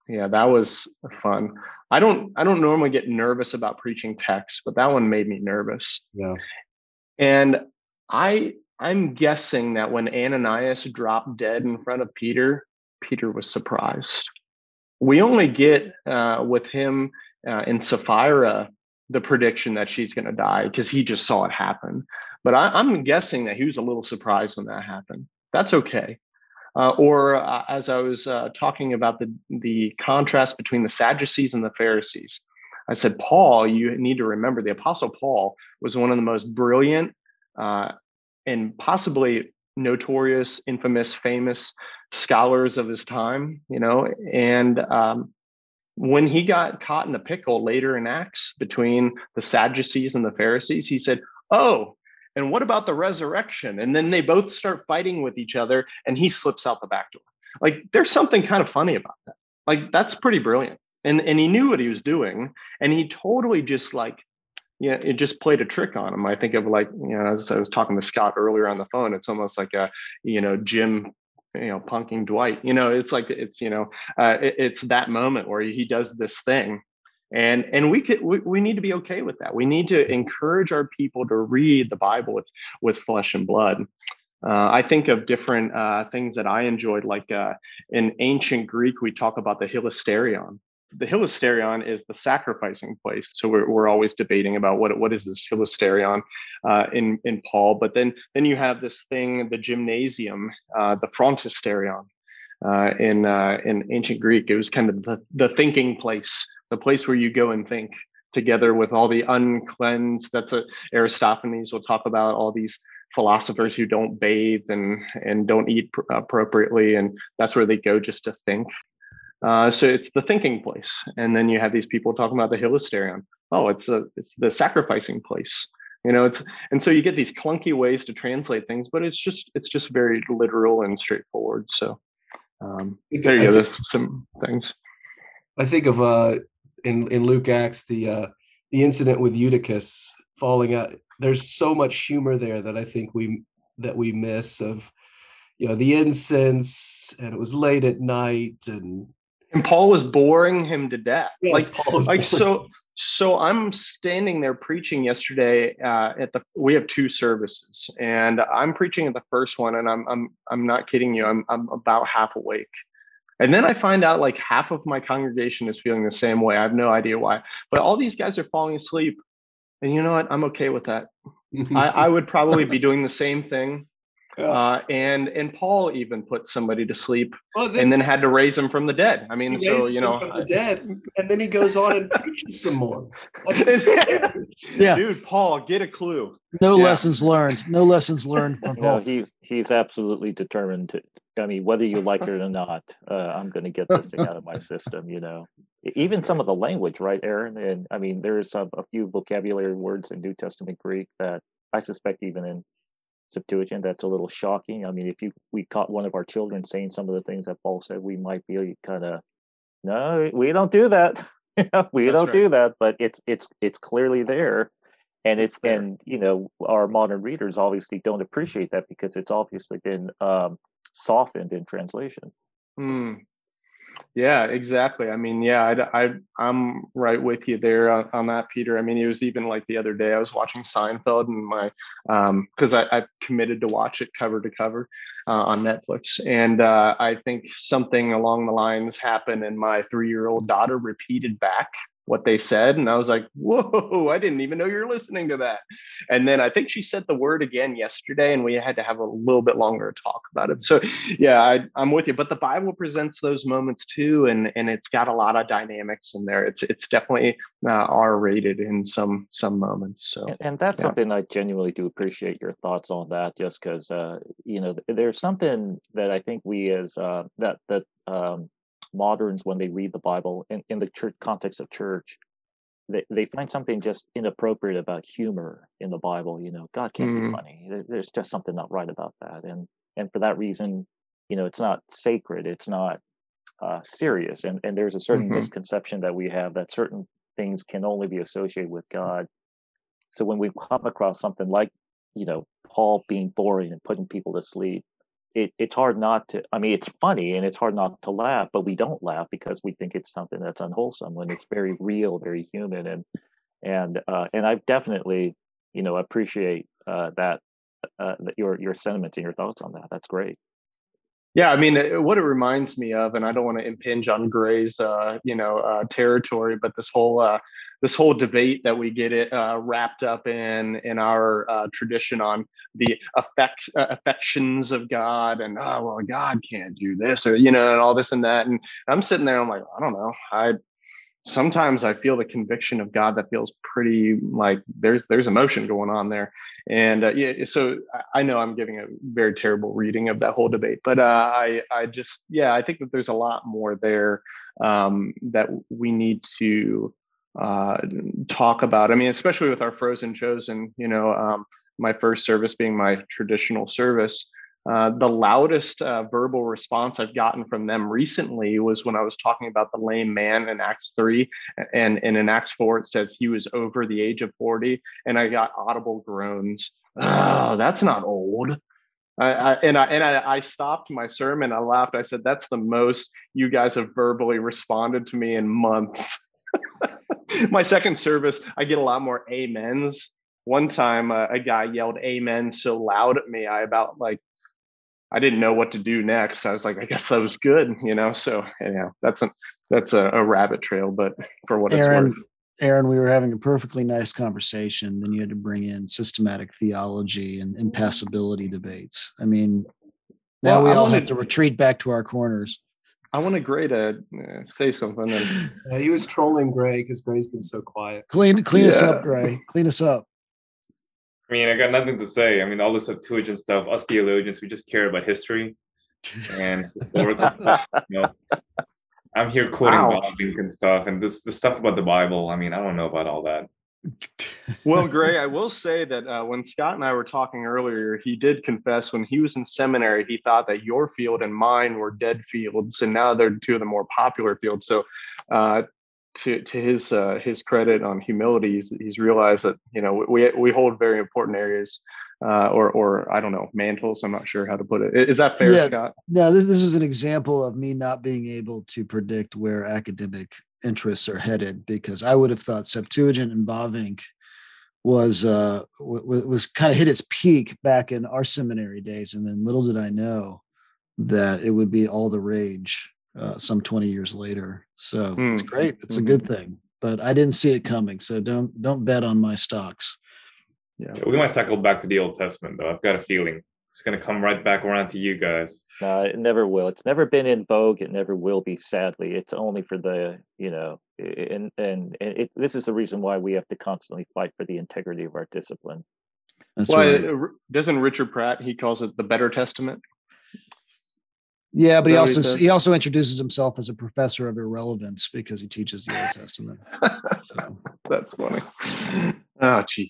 Yeah, that was fun. I don't I don't normally get nervous about preaching text, but that one made me nervous. Yeah. And I I'm guessing that when Ananias dropped dead in front of Peter, Peter was surprised. We only get uh, with him uh, in Sapphira the prediction that she's going to die because he just saw it happen. But I, am guessing that he was a little surprised when that happened. That's okay. Uh, or uh, as I was uh, talking about the the contrast between the Sadducees and the Pharisees, I said, Paul, you need to remember the Apostle Paul was one of the most brilliant uh, and possibly notorious, infamous, famous scholars of his time. You know, and um, when he got caught in a pickle later in Acts between the Sadducees and the Pharisees, he said, Oh, and what about the resurrection? And then they both start fighting with each other, and he slips out the back door. Like, there's something kind of funny about that. Like, that's pretty brilliant. And, and he knew what he was doing, and he totally just like, yeah, it just played a trick on him. I think of like, you know, as I was talking to Scott earlier on the phone, it's almost like a, you know, Jim you know punking dwight you know it's like it's you know uh, it, it's that moment where he does this thing. And and we could we, we need to be okay with that. We need to encourage our people to read the bible with with flesh and blood. Uh, I think of different uh, things that I enjoyed, like uh, in ancient Greek, we talk about the hilasterion, the hilasterion is the sacrificing place. So we're, we're always debating about what what is this hilasterion uh, in in Paul. But then then you have this thing, the gymnasium, uh, the phrontisterion. Uh, in uh, in ancient Greek, it was kind of the, the thinking place, the place where you go and think together with all the uncleansed. That's a Aristophanes will talk about all these philosophers who don't bathe and and don't eat pr- appropriately, and that's where they go just to think. Uh, so it's the thinking place, and then you have these people talking about the hilasterion. Oh, it's a it's the sacrificing place. You know, it's and so you get these clunky ways to translate things, but it's just it's just very literal and straightforward. So um, there you go. There's some things. I think of uh, in in Luke Acts the uh, the incident with Eutychus falling out. There's so much humor there that I think we that we miss of you know the incense and it was late at night and and Paul was boring him to death. Yes, like, like boring. so. So I'm standing there preaching yesterday uh, at the. We have two services, and I'm preaching at the first one, and I'm I'm I'm not kidding you. I'm I'm about half awake, and then I find out like half of my congregation is feeling the same way. I have no idea why, but all these guys are falling asleep, and you know what? I'm okay with that. I, I would probably be doing the same thing. Yeah. Uh, and and Paul even put somebody to sleep well, then, and then had to raise him from the dead. I mean, so you know, from the dead, and then he goes on and preaches some more. yeah, dude, Paul, get a clue. No yeah. lessons learned. No lessons learned from Paul. No, he's he's absolutely determined to. I mean, whether you like it or not, uh, I'm going to get this thing out of my system. You know, even some of the language, right, Aaron? And I mean, there's a, a few vocabulary words in New Testament Greek that I suspect even in Septuagint that's a little shocking. I mean, if you we caught one of our children saying some of the things that Paul said, we might be kind of no, we don't do that. we that's don't right. do that, but it's it's it's clearly there. And it's, it's and you know our modern readers obviously don't appreciate that because it's obviously been um, softened in translation. Hmm. Yeah, exactly. I mean, yeah, I, I, am right with you there on, on, that, Peter. I mean, it was even like the other day I was watching Seinfeld and my, um, because I, I committed to watch it cover to cover uh, on Netflix, and uh, I think something along the lines happened, and my three year old daughter repeated back what they said and i was like whoa i didn't even know you're listening to that. And then i think she said the word again yesterday and we had to have a little bit longer talk about it. So yeah I, am with you. But the bible presents those moments too and and it's got a lot of dynamics in there. It's it's definitely uh, r rated in some some moments so and, and that's yeah. something i genuinely do appreciate your thoughts on that just because uh you know there's something that i think we as uh that that um moderns when they read the Bible in, in the church context of church, they, they find something just inappropriate about humor in the Bible. You know, God can't mm. be funny. There's just something not right about that. And and for that reason, you know, it's not sacred. It's not uh, serious. And and there's a certain mm-hmm. misconception that we have that certain things can only be associated with God. So when we come across something like, you know, Paul being boring and putting people to sleep, it, it's hard not to i mean it's funny and it's hard not to laugh but we don't laugh because we think it's something that's unwholesome when it's very real very human and and uh, and i definitely you know appreciate uh, that uh, your your sentiments and your thoughts on that. That's great yeah, I mean, uh, what it reminds me of, and I don't want to impinge on Gray's, uh, you know, uh, territory, but this whole uh, this whole debate that we get it uh, wrapped up in in our uh, tradition on the affect affections of God, and oh well, God can't do this, or you know, and all this and that, and I'm sitting there, I'm like, I don't know, I sometimes I feel the conviction of God that feels pretty like there's there's emotion going on there, and uh, yeah, so I know I'm giving a very terrible reading of that whole debate, but uh, I I just yeah I think that there's a lot more there um, that we need to uh, talk about. I mean, especially with our frozen chosen, you know, um, my first service being my traditional service. Uh, the loudest uh, verbal response I've gotten from them recently was when I was talking about the lame man in Acts 3. And, and in Acts 4, it says he was over the age of 40. And I got audible groans. Oh, that's not old. I, I, and I and I, I, stopped my sermon. I laughed. I said, "That's the most you guys have verbally responded to me in months." my second service, I get a lot more amens. One time, uh, a guy yelled "amen" so loud at me, I about like I didn't know what to do next. I was like, I guess that was good, you know. So yeah, that's a that's a, a rabbit trail, but for what Aaron, it's worth. Aaron, we were having a perfectly nice conversation. Then you had to bring in systematic theology and impassibility debates. I mean, now well, we I all wanted, have to retreat back to our corners. I wanted Gray to uh, say something. And... Yeah, he was trolling Gray because Gray's been so quiet. Clean, clean yeah. us up, Gray. Clean us up. I mean, I got nothing to say. I mean, all this Septuagint stuff, us theologians, we just care about history and you know, I'm here quoting wow. and stuff, and this the stuff about the Bible. I mean, I don't know about all that. well, Gray, I will say that uh, when Scott and I were talking earlier, he did confess when he was in seminary, he thought that your field and mine were dead fields, and now they're two of the more popular fields. So, uh, to to his uh, his credit on humility, he's, he's realized that you know we we hold very important areas, uh, or or I don't know mantles. I'm not sure how to put it. Is that fair, yeah, Scott? No, this this is an example of me not being able to predict where academic interests are headed because I would have thought Septuagint and Bavinck was uh w- was kind of hit its peak back in our seminary days, and then little did I know that it would be all the rage uh, some 20 years later. So mm. it's great. It's mm-hmm. a good thing, but I didn't see it coming. So don't don't bet on my stocks. Yeah. yeah. we might cycle back to the Old Testament though. I've got a feeling it's gonna come right back around to you guys. No, it never will. It's never been in vogue. It never will be. Sadly, it's only for the you know, and and, and it, this is the reason why we have to constantly fight for the integrity of our discipline. That's well, right. Uh, doesn't Richard Pratt he calls it the Better Testament? Yeah, but he also he, he, also introduces himself as a professor of irrelevance because he teaches the Old Testament. So. That's funny. Oh, jeez.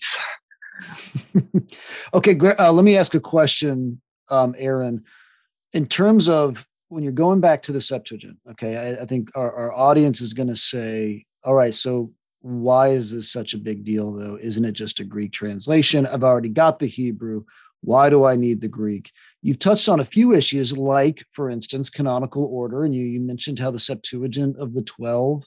okay, uh, let me ask a question, um, Aaron. In terms of when you're going back to the Septuagint, okay, I, I think our, our audience is going to say, all right, so why is this such a big deal, though? Isn't it just a Greek translation? I've already got the Hebrew. Why do I need the Greek? You've touched on a few issues, like, for instance, canonical order, and you, you mentioned how the Septuagint of the 12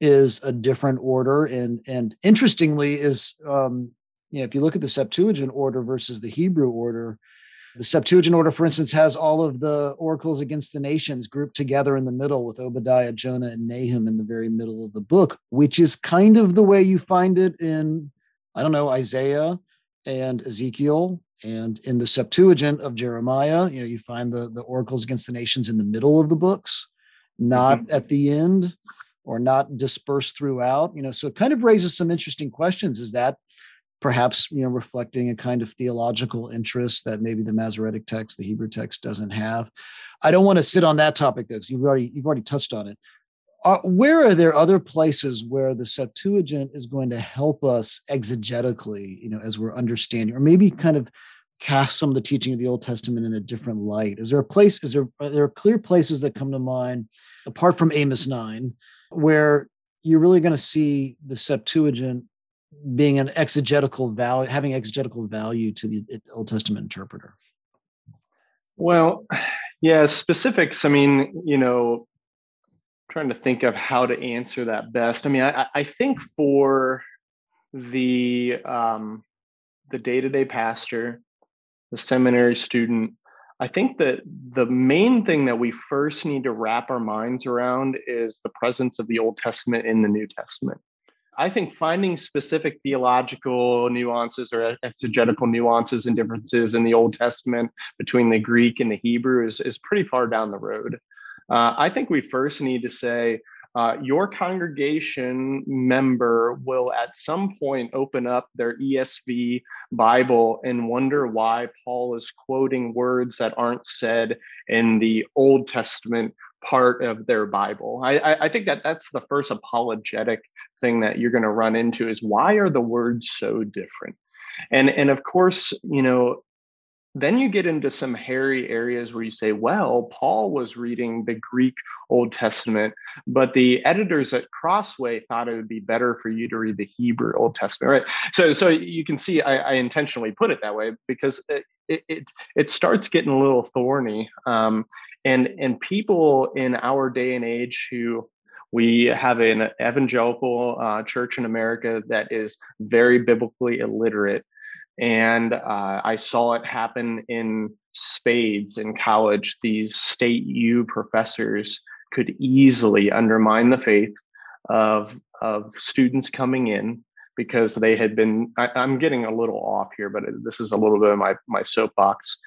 is a different order. And, and interestingly, is um, you know, if you look at the Septuagint order versus the Hebrew order, the Septuagint order, for instance, has all of the oracles against the nations grouped together in the middle with Obadiah, Jonah, and Nahum in the very middle of the book, which is kind of the way you find it in, I don't know, Isaiah and Ezekiel. And in the Septuagint of Jeremiah, you know, you find the, the oracles against the nations in the middle of the books, not mm-hmm. at the end or not dispersed throughout. You know, so it kind of raises some interesting questions. Is that perhaps you know reflecting a kind of theological interest that maybe the Masoretic text, the Hebrew text, doesn't have. I don't want to sit on that topic though, because you've already you've already touched on it. Uh, where are there other places where the Septuagint is going to help us exegetically, you know, as we're understanding, or maybe kind of cast some of the teaching of the Old Testament in a different light? Is there a place? Is there are there clear places that come to mind apart from Amos nine, where you're really going to see the Septuagint being an exegetical value, having exegetical value to the Old Testament interpreter? Well, yeah, specifics. I mean, you know, trying to think of how to answer that best. I mean, I, I think for the um, the day to day pastor, the seminary student, I think that the main thing that we first need to wrap our minds around is the presence of the Old Testament in the New Testament. I think finding specific theological nuances or exegetical nuances and differences in the Old Testament between the Greek and the Hebrew is, is pretty far down the road. Uh, I think we first need to say, uh, your congregation member will at some point open up their ESV Bible and wonder why Paul is quoting words that aren't said in the Old Testament part of their Bible. I, I, I think that that's the first apologetic thing that you're going to run into is why are the words so different? And and of course, you know, then you get into some hairy areas where you say, well, Paul was reading the Greek Old Testament, but the editors at Crossway thought it would be better for you to read the Hebrew Old Testament, right? So, so you can see I, I intentionally put it that way because it, it, it starts getting a little thorny. Um, and, and people in our day and age who we have an evangelical uh, church in America that is very biblically illiterate. And uh, I saw it happen in spades in college. These state U professors could easily undermine the faith of, of students coming in because they had been I, am getting a little off here but this is a little bit of my my soapbox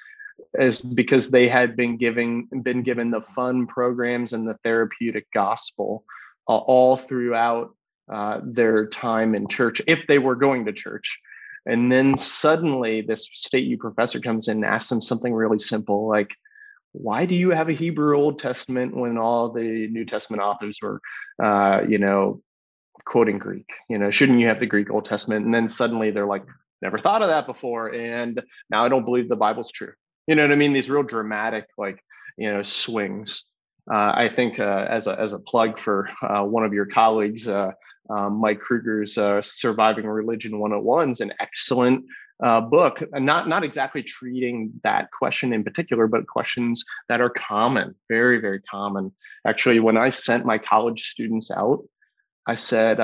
is because they had been giving been given the fun programs and the therapeutic gospel uh, all throughout uh, their time in church if they were going to church and then suddenly this state u professor comes in and asks them something really simple like why do you have a hebrew old testament when all the new testament authors were uh, you know quoting greek you know shouldn't you have the greek old testament and then suddenly they're like never thought of that before and now i don't believe the bible's true you know what I mean? These real dramatic, like, you know, swings. Uh, I think uh, as a as a plug for uh, one of your colleagues, uh, um, Mike Kruger's uh, "Surviving Religion 101" is an excellent uh, book. Not not exactly treating that question in particular, but questions that are common, very very common. Actually, when I sent my college students out, I said,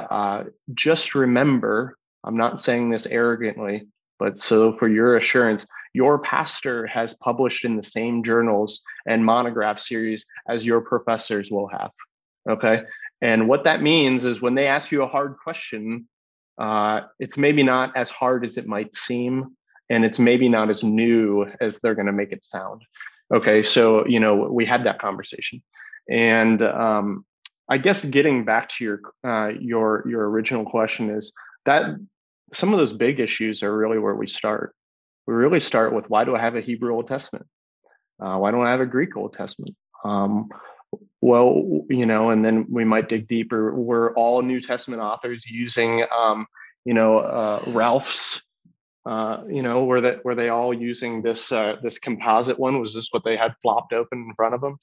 just remember, I'm not saying this arrogantly, but so for your assurance, your pastor has published in the same journals and monograph series as your professors will have. Okay. And what that means is when they ask you a hard question, uh, it's maybe not as hard as it might seem. and it's maybe not as new as they're going to make it sound. Okay, so you know we had that conversation, and um, I guess getting back to your uh, your your original question is that some of those big issues are really where we start. We really start with why do I have a Hebrew Old Testament? Uh, why don't I have a Greek Old Testament? Um, well, you know, and then we might dig deeper. Were all New Testament authors using, um, you know, uh, Rahlfs? Uh, you know, were that were they all using this uh, this composite one? Was this what they had flopped open in front of them?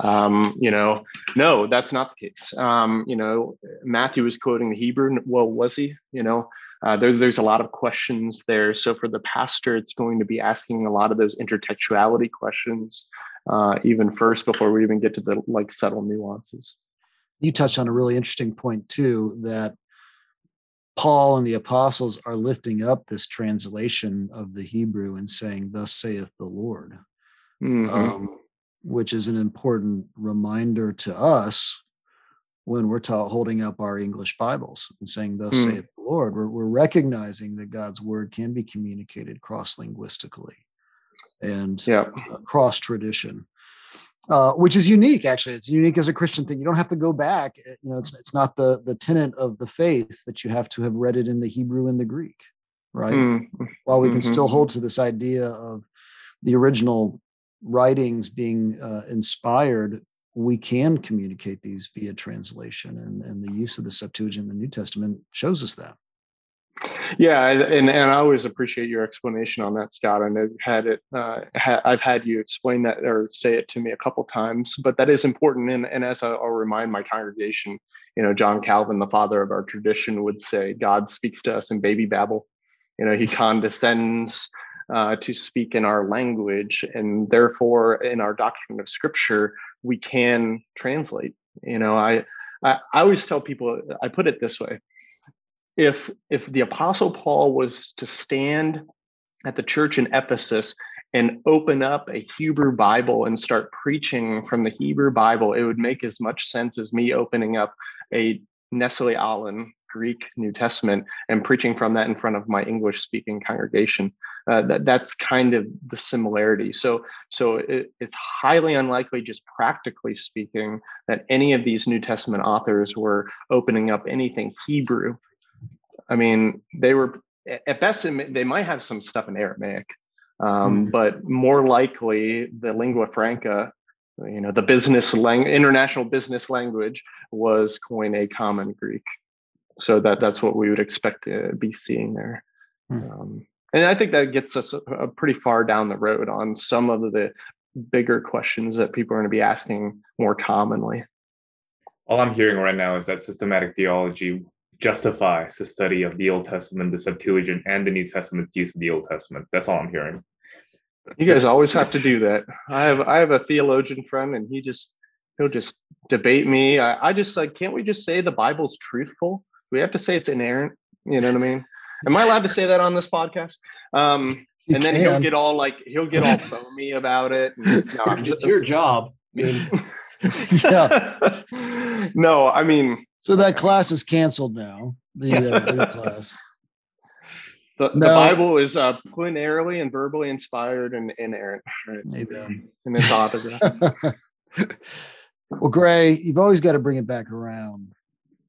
Um, you know, no, that's not the case. Um, you know, Matthew was quoting the Hebrew. Well, was he? You know, uh, there, there's a lot of questions there. So for the pastor, it's going to be asking a lot of those intertextuality questions, uh, even first before we even get to the like subtle nuances. You touched on a really interesting point too that Paul and the apostles are lifting up this translation of the Hebrew and saying, "Thus saith the Lord," mm-hmm. um, which is an important reminder to us when we're ta- holding up our English Bibles and saying, Thus mm. saith the Lord, we're, we're recognizing that God's word can be communicated cross linguistically and uh, cross tradition. Uh, which is unique, actually. It's unique as a Christian thing. You don't have to go back. Eh, you know, it's it's not the the tenet of the faith that you have to have read it in the Hebrew and the Greek, right? Mm. While we can mm-hmm. still hold to this idea of the original writings being uh, inspired we can communicate these via translation and, and the use of the septuagint in the new testament shows us that yeah and, and i always appreciate your explanation on that scott and i've had it uh, ha- i've had you explain that or say it to me a couple times but that is important and, and as I'll, I'll remind my congregation you know john calvin the father of our tradition would say god speaks to us in baby babel you know he condescends uh, to speak in our language and therefore in our doctrine of scripture we can translate. You know, I, I I always tell people I put it this way: if if the apostle Paul was to stand at the church in Ephesus and open up a Hebrew Bible and start preaching from the Hebrew Bible, it would make as much sense as me opening up a Nestle Aland Greek New Testament and preaching from that in front of my English speaking congregation. Uh, that, that's kind of the similarity. So, so it, it's highly unlikely, just practically speaking, that any of these New Testament authors were opening up anything Hebrew. I mean, they were at best they might have some stuff in Aramaic, um, mm. but more likely the lingua franca you know the business lang- international business language was Koine common greek so that that's what we would expect to be seeing there. Hmm. Um, and I think that gets us a, a pretty far down the road on some of the bigger questions that people are going to be asking more commonly. All I'm hearing right now is that systematic theology justifies the study of the Old Testament, the Septuagint, and the New Testament's use of the Old Testament. That's all I'm hearing. You guys always have to do that. I have I have a theologian friend, and he just he'll just debate me. I, I just like, can't we just say the Bible's truthful? we have to say it's inerrant? You know what I mean? Am I allowed to say that on this podcast? Um, and then he'll get all like he'll get all foamy about it. And, no, just, your job. I mean, yeah. no, I mean. So that class is canceled now. The uh, class. The, no. the, Bible is uh, plenarily and verbally inspired and inerrant. Right? Amen. And its author. well, Gray, you've always got to bring it back around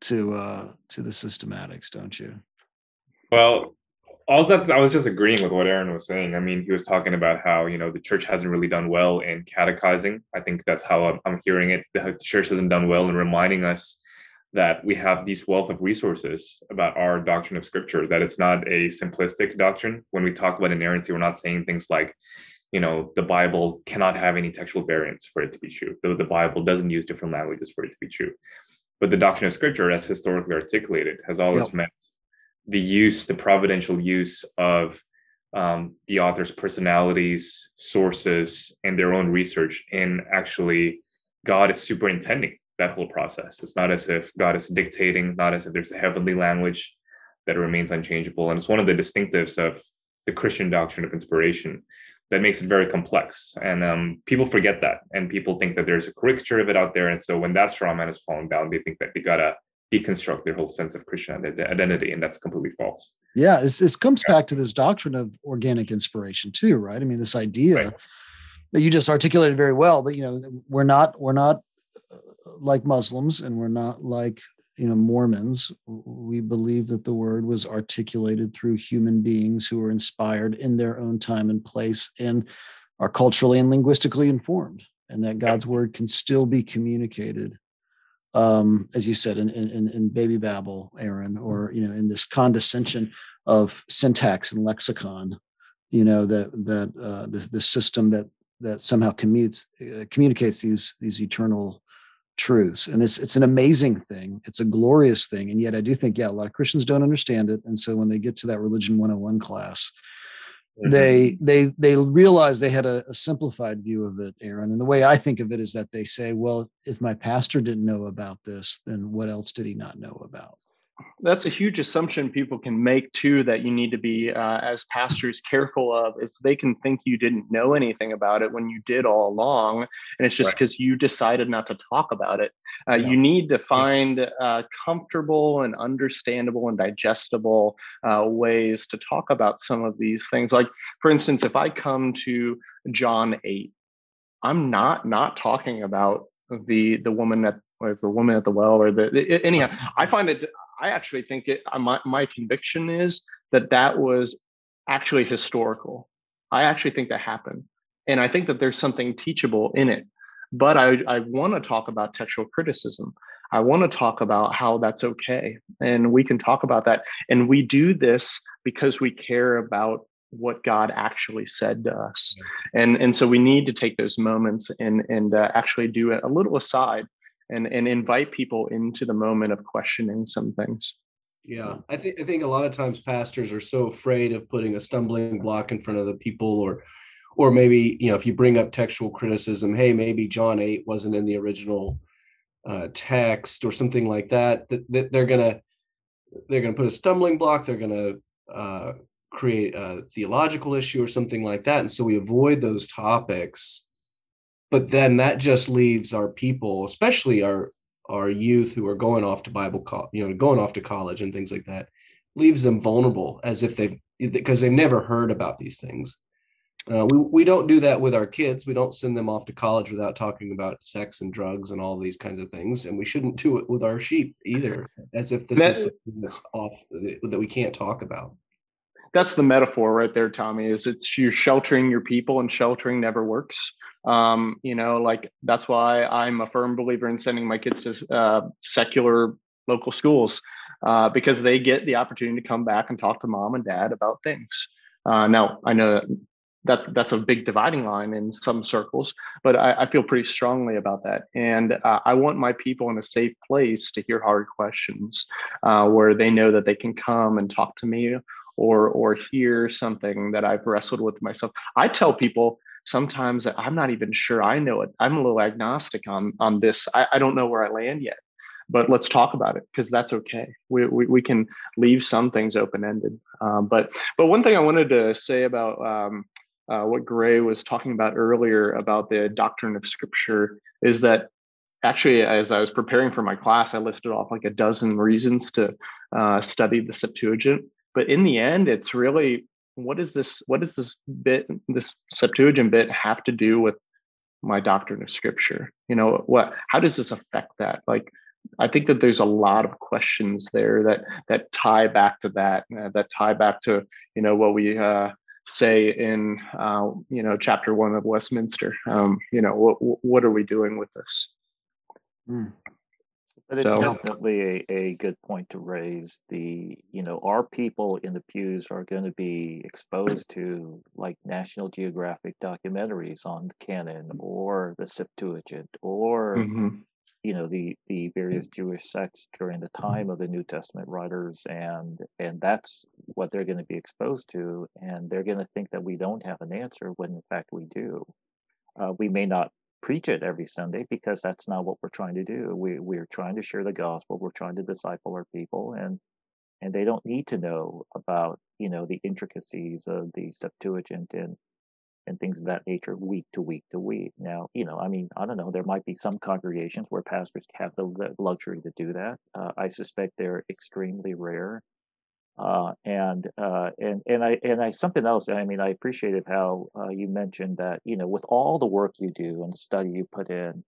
to uh to the systematics, don't you? Well, all that I was just agreeing with what Aaron was saying. I mean, he was talking about how you know the church hasn't really done well in catechizing. I think that's how I'm, I'm hearing it. The church hasn't done well in reminding us that we have this wealth of resources about our doctrine of scripture. That it's not a simplistic doctrine. When we talk about inerrancy, we're not saying things like, you know, the Bible cannot have any textual variants for it to be true. Though the Bible doesn't use different languages for it to be true. But the doctrine of scripture, as historically articulated, has always yep. meant the use, the providential use of um, the author's personalities, sources, and their own research in actually God is superintending that whole process. It's not as if God is dictating, not as if there's a heavenly language that remains unchangeable. And it's one of the distinctives of the Christian doctrine of inspiration that makes it very complex. And um, people forget that. And people think that there's a caricature of it out there. And so when that straw man is falling down, they think that they gotta deconstruct their whole sense of Christian identity, and that's completely false. Yeah, this comes yeah. back to this doctrine of organic inspiration too, right? I mean, this idea right. that you just articulated very well. But you know, we're not we're not like Muslims, and we're not like you know Mormons. We believe that the word was articulated through human beings who were inspired in their own time and place, and are culturally and linguistically informed, and that God's word can still be communicated um, as you said, in, in, in baby babble, Aaron, or you know, in this condescension of syntax and lexicon, you know, that that uh, this this system that that somehow commutes uh, communicates these these eternal truths, and it's it's an amazing thing. It's a glorious thing, and yet I do think, yeah, a lot of Christians don't understand it, and so when they get to that religion 101 class, Mm-hmm. They they they realize they had a, a, simplified view of it, Aaron. And the way I think of it is that they say, well, if my pastor didn't know about this, then what else did he not know about? That's a huge assumption people can make too that you need to be uh, as pastors careful of is they can think you didn't know anything about it when you did all along and it's just because right. you decided not to talk about it uh, yeah. you need to find uh, comfortable and understandable and digestible uh, ways to talk about some of these things like for instance if i come to john 8 i'm not not talking about the the woman that or the woman at the well or the, the anyhow i find it I actually think it. Uh, my my conviction is that that was actually historical. I actually think that happened, and I think that there's something teachable in it. But I I want to talk about textual criticism. I want to talk about how that's okay, and we can talk about that. And we do this because we care about what God actually said to us, and and so we need to take those moments and and uh, actually do it a little aside and and invite people into the moment of questioning some things. Yeah i think i think a lot of times pastors are so afraid of putting a stumbling block in front of the people or or maybe you know if you bring up textual criticism hey maybe john 8 wasn't in the original uh, text or something like that, that that they're gonna they're gonna put a stumbling block they're gonna uh, create a theological issue or something like that and so we avoid those topics but then that just leaves our people especially our our youth who are going off to bible co- you know going off to college and things like that leaves them vulnerable as if they've because they've never heard about these things. Uh, we, we don't do that with our kids. We don't send them off to college without talking about sex and drugs and all these kinds of things and we shouldn't do it with our sheep either as if this that, is something that's off that we can't talk about that's the metaphor right there tommy is it's you're sheltering your people and sheltering never works um, you know, like that's why I'm a firm believer in sending my kids to uh, secular local schools uh, because they get the opportunity to come back and talk to mom and dad about things. Uh, now, I know that that's a big dividing line in some circles, but I, I feel pretty strongly about that. And uh, I want my people in a safe place to hear hard questions uh, where they know that they can come and talk to me or or hear something that I've wrestled with myself. I tell people sometimes that I'm not even sure I know it. I'm a little agnostic on on this. I, I don't know where I land yet, but let's talk about it because that's okay. We, we, we can leave some things open ended. Um, but but one thing I wanted to say about um, uh, what Gray was talking about earlier about the doctrine of Scripture is that actually as I was preparing for my class, I listed off like a dozen reasons to uh, study the Septuagint. But in the end, it's really what is this what does this bit this septuagint bit have to do with my doctrine of scripture? You know what how does this affect that? Like i think that there's a lot of questions there that that tie back to that uh, that tie back to you know what we uh, say in uh, you know chapter one of westminster. Um, you know what what are we doing with this? Mm. But it's so, definitely a, a good point to raise. The you know our people in the pews are going to be exposed to like National Geographic documentaries on the canon or the Septuagint or mm-hmm. you know the the various Jewish sects during the time of the New Testament writers, and and that's what they're going to be exposed to, and they're going to think that we don't have an answer when in fact we do. Uh, we may not preach it every Sunday because that's not what we're trying to do. We we're trying to share the gospel. We're trying to disciple our people, and and they don't need to know about you know the intricacies of the Septuagint and and things of that nature week to week to week. Now, you know, I mean, I don't know. There might be some congregations where pastors have the luxury to do that. Uh, I suspect they're extremely rare. Uh, and uh, and and I and I something else. I mean, I appreciated how uh, you mentioned that you know with all the work you do and the study you put in,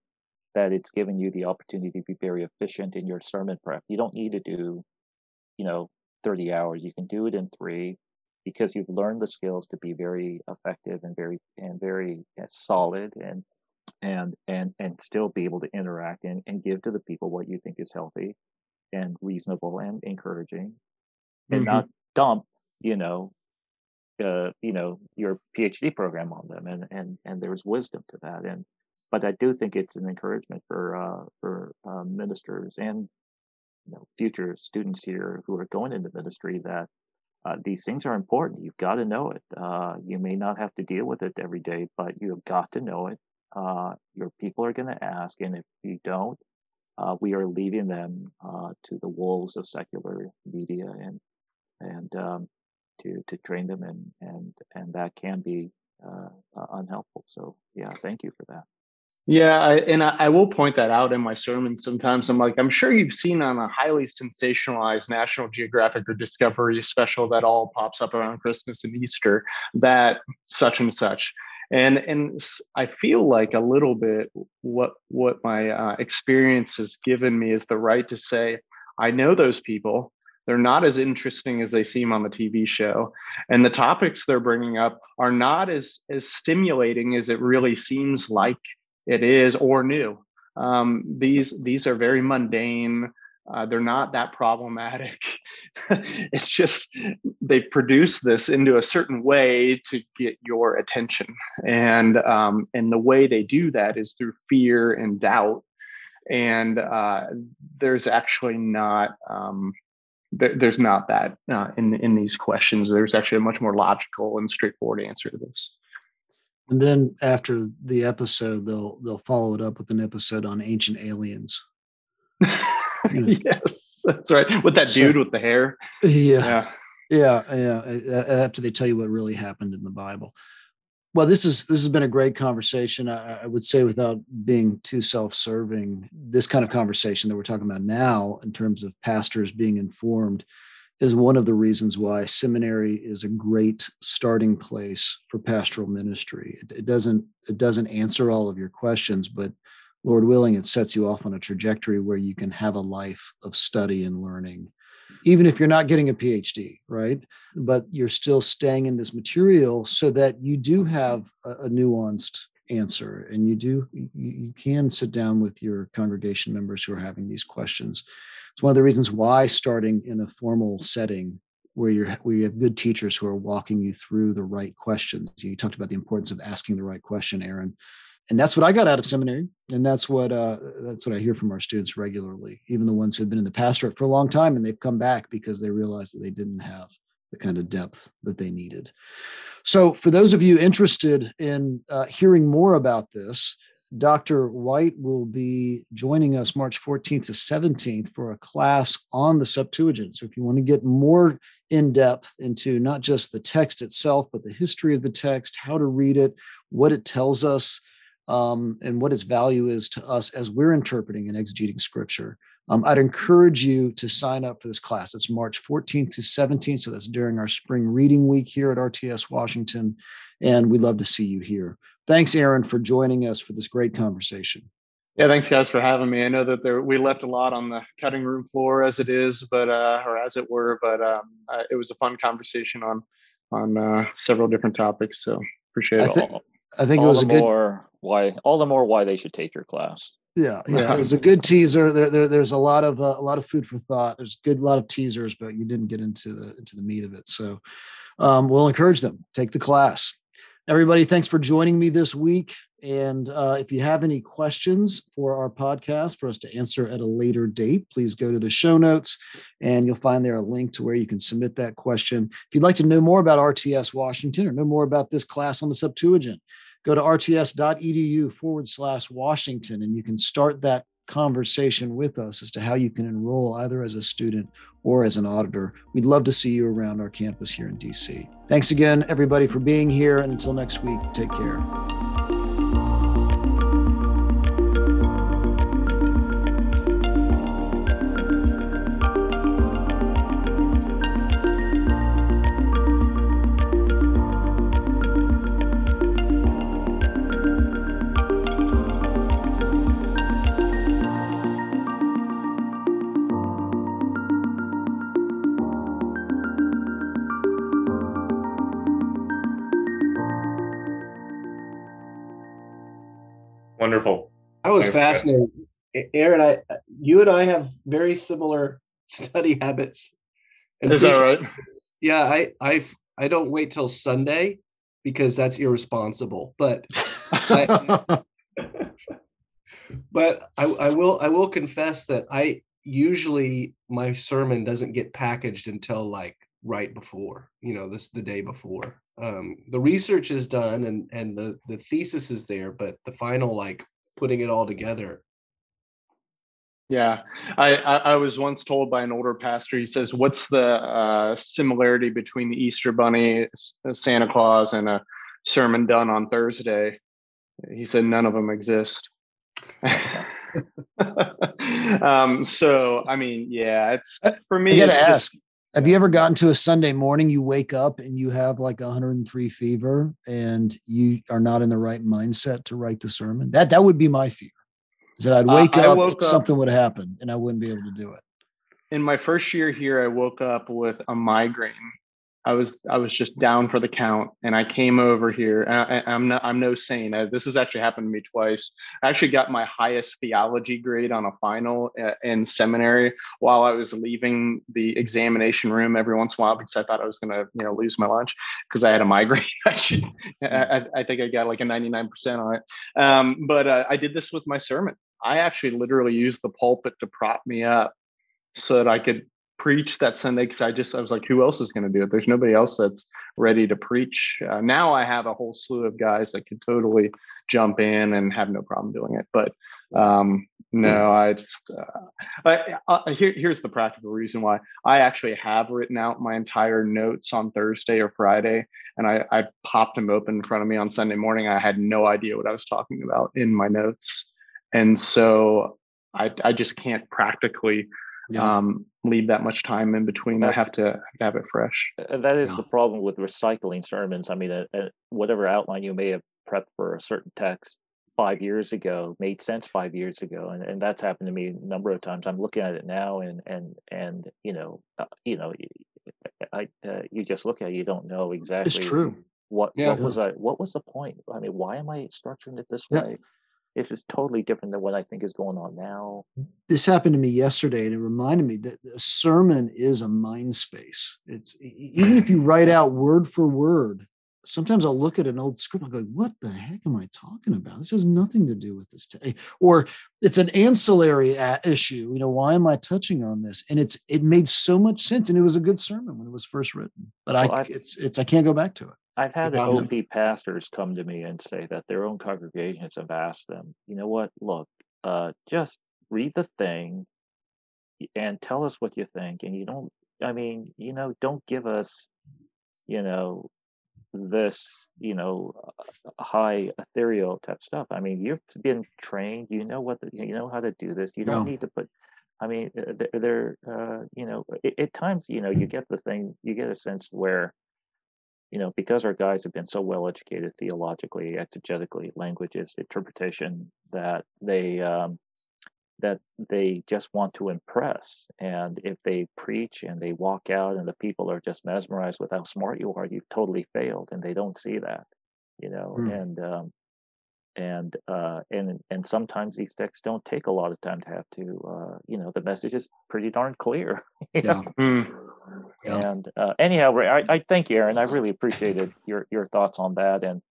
that it's given you the opportunity to be very efficient in your sermon prep. You don't need to do, you know, thirty hours. You can do it in three because you've learned the skills to be very effective and very and very uh, solid and and and and still be able to interact and, and give to the people what you think is healthy and reasonable and encouraging and mm-hmm. not dump, you know, uh, you know, your PhD program on them. And and and there's wisdom to that. And but I do think it's an encouragement for uh, for uh, ministers and you know future students here who are going into ministry that uh, these things are important. You've got to know it. Uh, you may not have to deal with it every day, but you've got to know it. Uh, your people are going to ask, and if you don't, uh, we are leaving them uh, to the wolves of secular media and and um, to to train them and and and that can be uh, unhelpful. So yeah, thank you for that. Yeah, I, and I, I, will point that out in my sermon. Sometimes I'm like, I'm sure you've seen on a highly sensationalized National Geographic or Discovery special that all pops up around Christmas and Easter that such and such, and and I feel like a little bit what what my uh, experience has given me is the right to say I know those people they're not as interesting as they seem on the TV show. And the topics they're bringing up are not as, as stimulating as it really seems like it is or new. Um, these, these are very mundane. Uh, they're not that problematic. it's just they produce this into a certain way to get your attention, and um, and the way they do that is through fear and doubt. And uh, there's actually not um, there, there's not that uh, in in these questions. There's actually a much more logical and straightforward answer to this. And then after the episode, they'll they'll follow it up with an episode on ancient aliens. You know. yes, that's right. With that dude so, with the hair. Yeah. Yeah. Yeah. Yeah. After they tell you what really happened in the Bible well this is this has been a great conversation. I, I, would say without being too self-serving this kind of conversation that we're talking about now in terms of pastors being informed is one of the reasons why seminary is a great starting place for pastoral ministry. It, it doesn't it doesn't answer all of your questions but lord willing it sets you off on a trajectory where you can have a life of study and learning even if you're not getting a PhD, right? But you're still staying in this material so that you do have a, a nuanced answer and you do you, you can sit down with your congregation members who are having these questions. It's one of the reasons why starting in a formal setting where you're where you have good teachers who are walking you through the right questions. You talked about the importance of asking the right question aaron and that's what I got out of seminary, and that's what uh, that's what I hear from our students regularly, even the ones who have been in the pastorate for a long time, and they've come back because they realized that they didn't have the kind of depth that they needed. So, for those of you interested in uh, hearing more about this, Dr. White will be joining us March 14th to 17th for a class on the Septuagint. So, if you want to get more in depth into not just the text itself, but the history of the text, how to read it, what it tells us, um, and what its value is to us as we're interpreting and exegeting scripture. Um, I'd encourage you to sign up for this class. It's March 14th to 17th. So that's during our spring reading week here at RTS Washington. And we'd love to see you here. Thanks, Aaron, for joining us for this great conversation. Yeah, thanks guys for having me. I know that there we left a lot on the cutting room floor as it is, but uh, or as it were, but um, uh, it was a fun conversation on on uh, several different topics. So appreciate it all. I think all it was a good. More why all the more why they should take your class. Yeah, yeah, it was a good teaser. There, there there's a lot of uh, a lot of food for thought. There's a good lot of teasers, but you didn't get into the into the meat of it. So, um, we'll encourage them take the class. Everybody, thanks for joining me this week. And uh, if you have any questions for our podcast for us to answer at a later date, please go to the show notes and you'll find there a link to where you can submit that question. If you'd like to know more about RTS Washington or know more about this class on the Septuagint, go to rts.edu forward slash Washington and you can start that conversation with us as to how you can enroll either as a student or as an auditor. We'd love to see you around our campus here in DC. Thanks again, everybody, for being here. And until next week, take care. Wonderful. I was fascinated. Aaron, I you and I have very similar study habits. Is that right? Yeah, I I I don't wait till Sunday because that's irresponsible. But I, but I, I will I will confess that I usually my sermon doesn't get packaged until like right before you know this the day before. Um the research is done and and the the thesis is there but the final like putting it all together yeah. I, I i, was once told by an older pastor he says what's the uh, similarity between the easter bunny uh, santa claus and a sermon done on thursday? He said none of them exist. Um so i mean yeah it's for me i gotta ask just, have you ever gotten to a Sunday morning, you wake up and you have like 103 fever and you are not in the right mindset to write the sermon? That that would be my fear. Is that I'd uh, wake uh, up, something would happen and I wouldn't be able to do it. In my first year here, I woke up with a migraine I was I was just down for the count, and I came over here. I, am not I'm no saint. I, this has actually happened to me twice. I actually got my highest theology grade on a final uh, in seminary while I was leaving the examination room every once in a while because I thought I was going to you know lose my lunch because I had a migraine. actually, I, I, think I got like a 99% on it. Um, but uh, I did this with my sermon. I actually literally used the pulpit to prop me up so that I could preach that Sunday because I just I was like, who else is going to do it? There's nobody else that's ready to preach. Uh, now I have a whole slew of guys that could totally jump in and have no problem doing it. But um, no, I just uh, I, I, here, here's the practical reason why I actually have written out my entire notes on Thursday or Friday, and I, I popped them open in front of me on Sunday morning. I had no idea what I was talking about in my notes, and so I I just can't practically yeah. um, leave that much time in between. I have to, have it fresh. And that is yeah. the problem with recycling sermons. I mean, uh, uh, whatever outline you may have prepped for a certain text five years ago made sense five years ago, and, and that's happened to me a number of times. I'm looking at it now, and and and you know, uh, you know, I uh, you just look at it, you don't know exactly. It's true. What yeah. what was I? What was the point? I mean, why am I structuring it this way? This is totally different than what I think is going on now. This happened to me yesterday, and it reminded me that a sermon is a mind space. It's even if you mm. write out word for word. Sometimes I'll look at an old script and go, "What the heck am I talking about? This has nothing to do with this." T-. Or it's an ancillary issue. You know, why am I touching on this? And it's it made so much sense, and it was a good sermon when it was first written. But well, I, it's it's I can't go back to it. I've had OP pastors come to me and say that their own congregations have asked them, you know what, look, uh, just read the thing and tell us what you think. And you don't, I mean, you know, don't give us, you know, this, you know, uh, high ethereal type stuff. I mean, you've been trained, you know what, the, you know how to do this. You don't no. need to put, I mean, uh, they're, uh, you know, at times, you know, you get the thing, you get a sense where, you know, because our guys have been so well educated theologically, exegetically, languages, interpretation, that they um, that they just want to impress. And if they preach and they walk out and the people are just mesmerized with how smart you are, you've totally failed, and they don't see that, you know. Mm. And um, and uh, and and sometimes these texts don't take a lot of time to have to uh, you know the message is pretty darn clear yeah. Mm. yeah. and uh, anyhow I, I thank you aaron i really appreciated your your thoughts on that and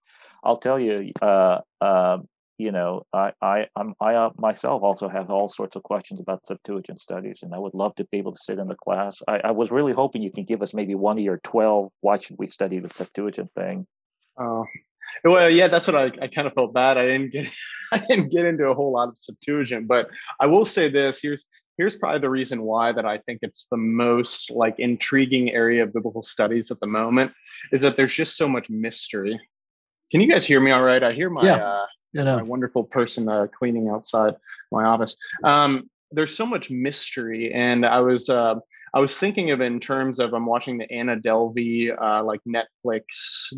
i'll tell you uh, uh, you know i i i'm i uh, myself also have all sorts of questions about septuagint studies and i would love to be able to sit in the class i, I was really hoping you can give us maybe one of your 12 why should we study the septuagint thing oh Well, yeah, that's what I, I kind of felt bad. I didn't get I didn't get into a whole lot of Septuagint, but I will say this: here's here's probably the reason why that I think it's the most like intriguing area of biblical studies at the moment is that there's just so much mystery. Can you guys hear me all right? I hear my yeah. uh, you know. my wonderful person uh, cleaning outside my office. Um, there's so much mystery, and I was uh, I was thinking of it in terms of I'm watching the Anna Delvey uh, like Netflix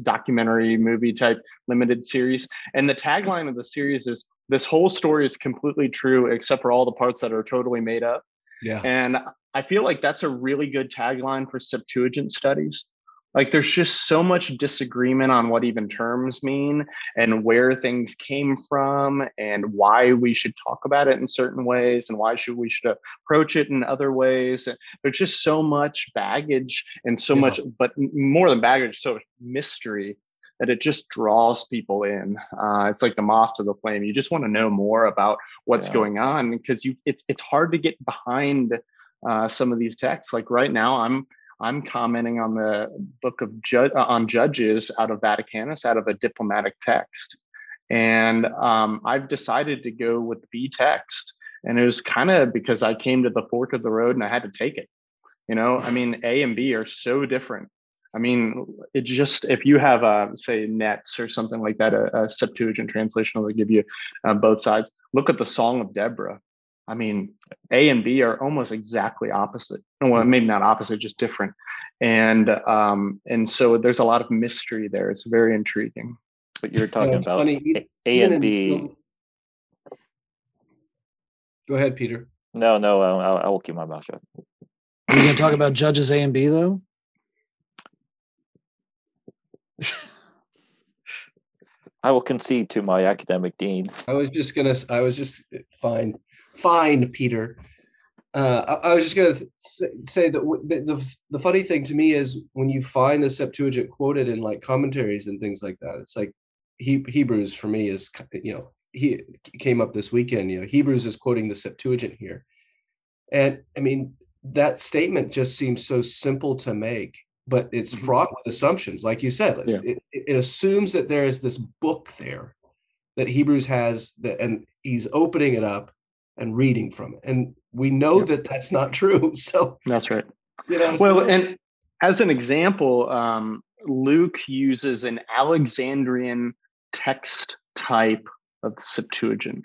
documentary movie type limited series, and the tagline of the series is "This whole story is completely true except for all the parts that are totally made up." Yeah, and I feel like that's a really good tagline for Septuagint studies like there's just so much disagreement on what even terms mean and where things came from and why we should talk about it in certain ways and why should we should approach it in other ways there's just so much baggage and so yeah. much but more than baggage so mystery that it just draws people in uh, it's like the moth to the flame you just want to know more about what's yeah. going on because you it's it's hard to get behind uh, some of these texts like right now i'm I'm commenting on the book of ju- uh, on Judges out of Vaticanus, out of a diplomatic text, and um, I've decided to go with B text, and it was kind of because I came to the fork of the road and I had to take it. You know, I mean, A and B are so different. I mean, it just if you have a say NETS or something like that, a, a Septuagint translation will give you uh, both sides. Look at the Song of Deborah. I mean, A and B are almost exactly opposite. Well, maybe not opposite, just different. And um, and so there's a lot of mystery there. It's very intriguing. But you're talking about funny. A, and B. Go ahead, Peter. No, no, I'll, I will keep my mouth shut. Are you going to talk about judges A and B though? I will concede to my academic dean. I was just gonna. I was just fine fine, Peter. Uh, I, I, was just going to say that w- the the funny thing to me is when you find the Septuagint quoted in like commentaries and things like that, it's like he, Hebrews for me is you know he came up this weekend. You know Hebrews is quoting the Septuagint here, and I mean that statement just seems so simple to make, but it's mm-hmm. fraught with assumptions. Like you said, yeah. it, it assumes that there is this book there that Hebrews has that, and he's opening it up and reading from it. And we know that that's not true. So that's right. You know, well, so, and as an example, um, Luke uses an Alexandrian text type of the Septuagint.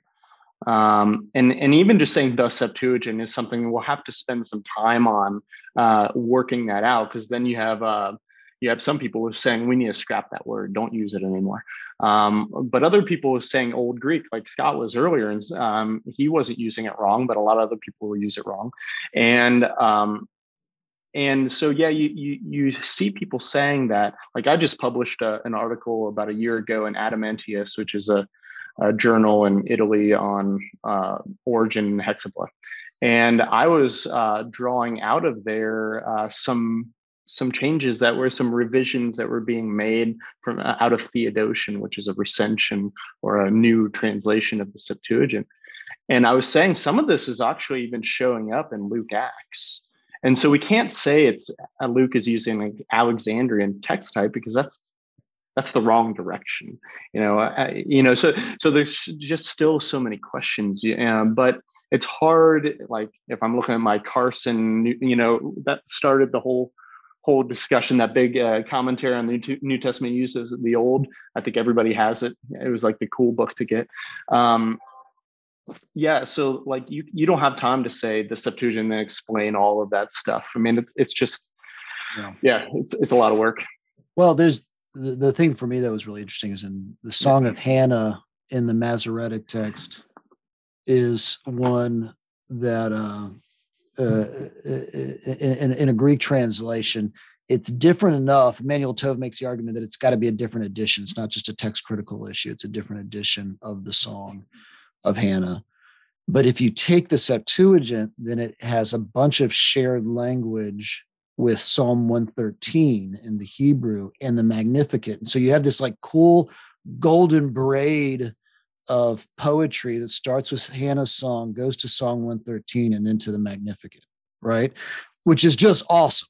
Um, and and even just saying the Septuagint is something we'll have to spend some time on uh, working that out because then you have uh, you have some people who are saying we need to scrap that word, don't use it anymore. Um, but other people were saying Old Greek, like Scott was earlier, and um, he wasn't using it wrong, but a lot of other people will use it wrong. And um, and so yeah, you you you see people saying that. Like I just published a, an article about a year ago in Adamantius, which is a, a journal in Italy on uh, Origen Hexapla. And I was uh, drawing out of there uh, some some changes that were some revisions that were being made from uh, out of Theodotion, which is a recension or a new translation of the Septuagint. And I was saying some of this is actually even showing up in Luke Acts. And so we can't say it's uh, Luke is using like Alexandrian text type because that's that's the wrong direction. You know, uh, you know. So so there's just still so many questions. Uh, but it's hard. Like if I'm looking at my Carson, you know, that started the whole whole discussion, that big uh, commentary on the New Testament use of the Old. I think everybody has it. It was like the cool book to get. Um, yeah, so like you you don't have time to say the Septuagint and explain all of that stuff. I mean, it's it's just yeah, yeah it's it's a lot of work. Well, there's the, the thing for me that was really interesting is in the Song of Hannah in the Masoretic text is one that uh, uh, in, in a Greek translation, it's different enough. Emanuel Tov makes the argument that it's got to be a different edition. It's not just a text critical issue, it's a different edition of the song of Hannah. But if you take the Septuagint, then it has a bunch of shared language with Psalm 113 in the Hebrew and the Magnificat. And so you have this like cool golden braid of poetry that starts with Hannah's song, goes to Song 113, and then to the Magnificat, right? Which is just awesome,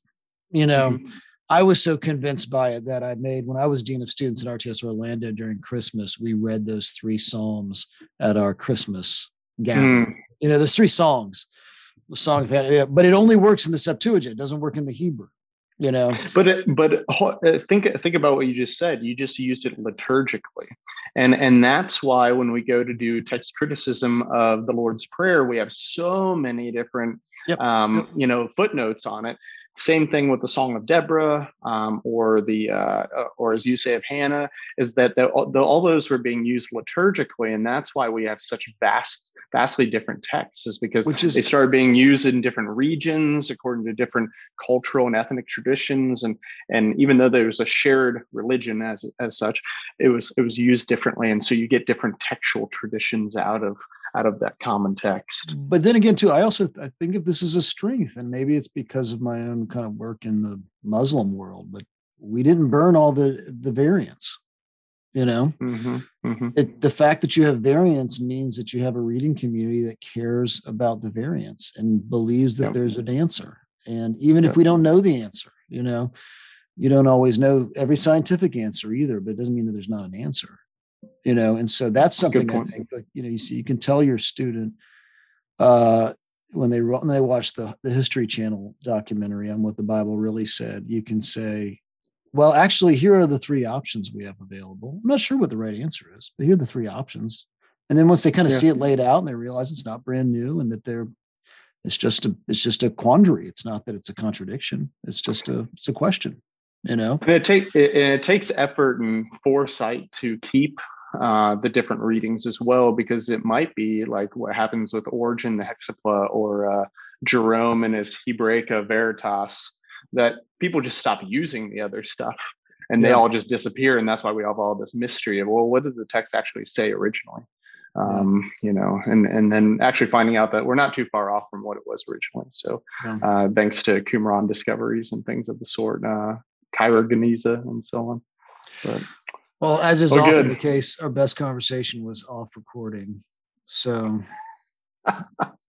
you know. Mm-hmm. I was so convinced by it that I made when I was dean of students at RTS Orlando during Christmas. We read those three psalms at our Christmas gathering. Mm. You know, there's three songs. The song, of Hannah, but it only works in the Septuagint. It doesn't work in the Hebrew you know? But but uh, think think about what you just said. You just used it liturgically. And and that's why when we go to do text criticism of the lord's prayer we have so many different yep. um you know footnotes on it same thing with the Song of Deborah, um, or the uh, uh, or as you say of Hannah, is that the, the, all those were being used liturgically, and that's why we have such vast, vastly different texts, is because Which is, they started being used in different regions according to different cultural and ethnic traditions, and and even though there was a shared religion as as such, it was it was used differently, and so you get different textual traditions out of out of that common text. But then again, too, I also I think if this is a strength, and maybe it's because of my own kind of work in the Muslim world, but we didn't burn all the the variants. You know, mm-hmm, mm-hmm. It, the fact that you have variants means that you have a reading community that cares about the variants and believes that yep. there's an answer. And even yep. if we don't know the answer, you know, you don't always know every scientific answer either, but it doesn't mean that there's not an answer you know and so that's something i think like you know you see you can tell your student uh when they when they watch the the history channel documentary on what the bible really said you can say well actually here are the three options we have available. I'm not sure what the right answer is but here are the three options. And then once they kind of yeah. see it laid out and they realize it's not brand new and that they're it's just a it's just a quandary. It's not that it's a contradiction. It's just a it's a question you know? And it takes it, it takes effort and foresight to keep uh, the different readings as well, because it might be like what happens with Origen, the Hexapla, or uh, Jerome and his Hebraica Veritas, that people just stop using the other stuff and they yeah. all just disappear. And that's why we have all this mystery of, well, what did the text actually say originally? Um, you know, and and then actually finding out that we're not too far off from what it was originally. So, uh, thanks to Qumran discoveries and things of the sort, uh, Cairo Geniza and so on. But well, as is oh, often good. the case, our best conversation was off recording. So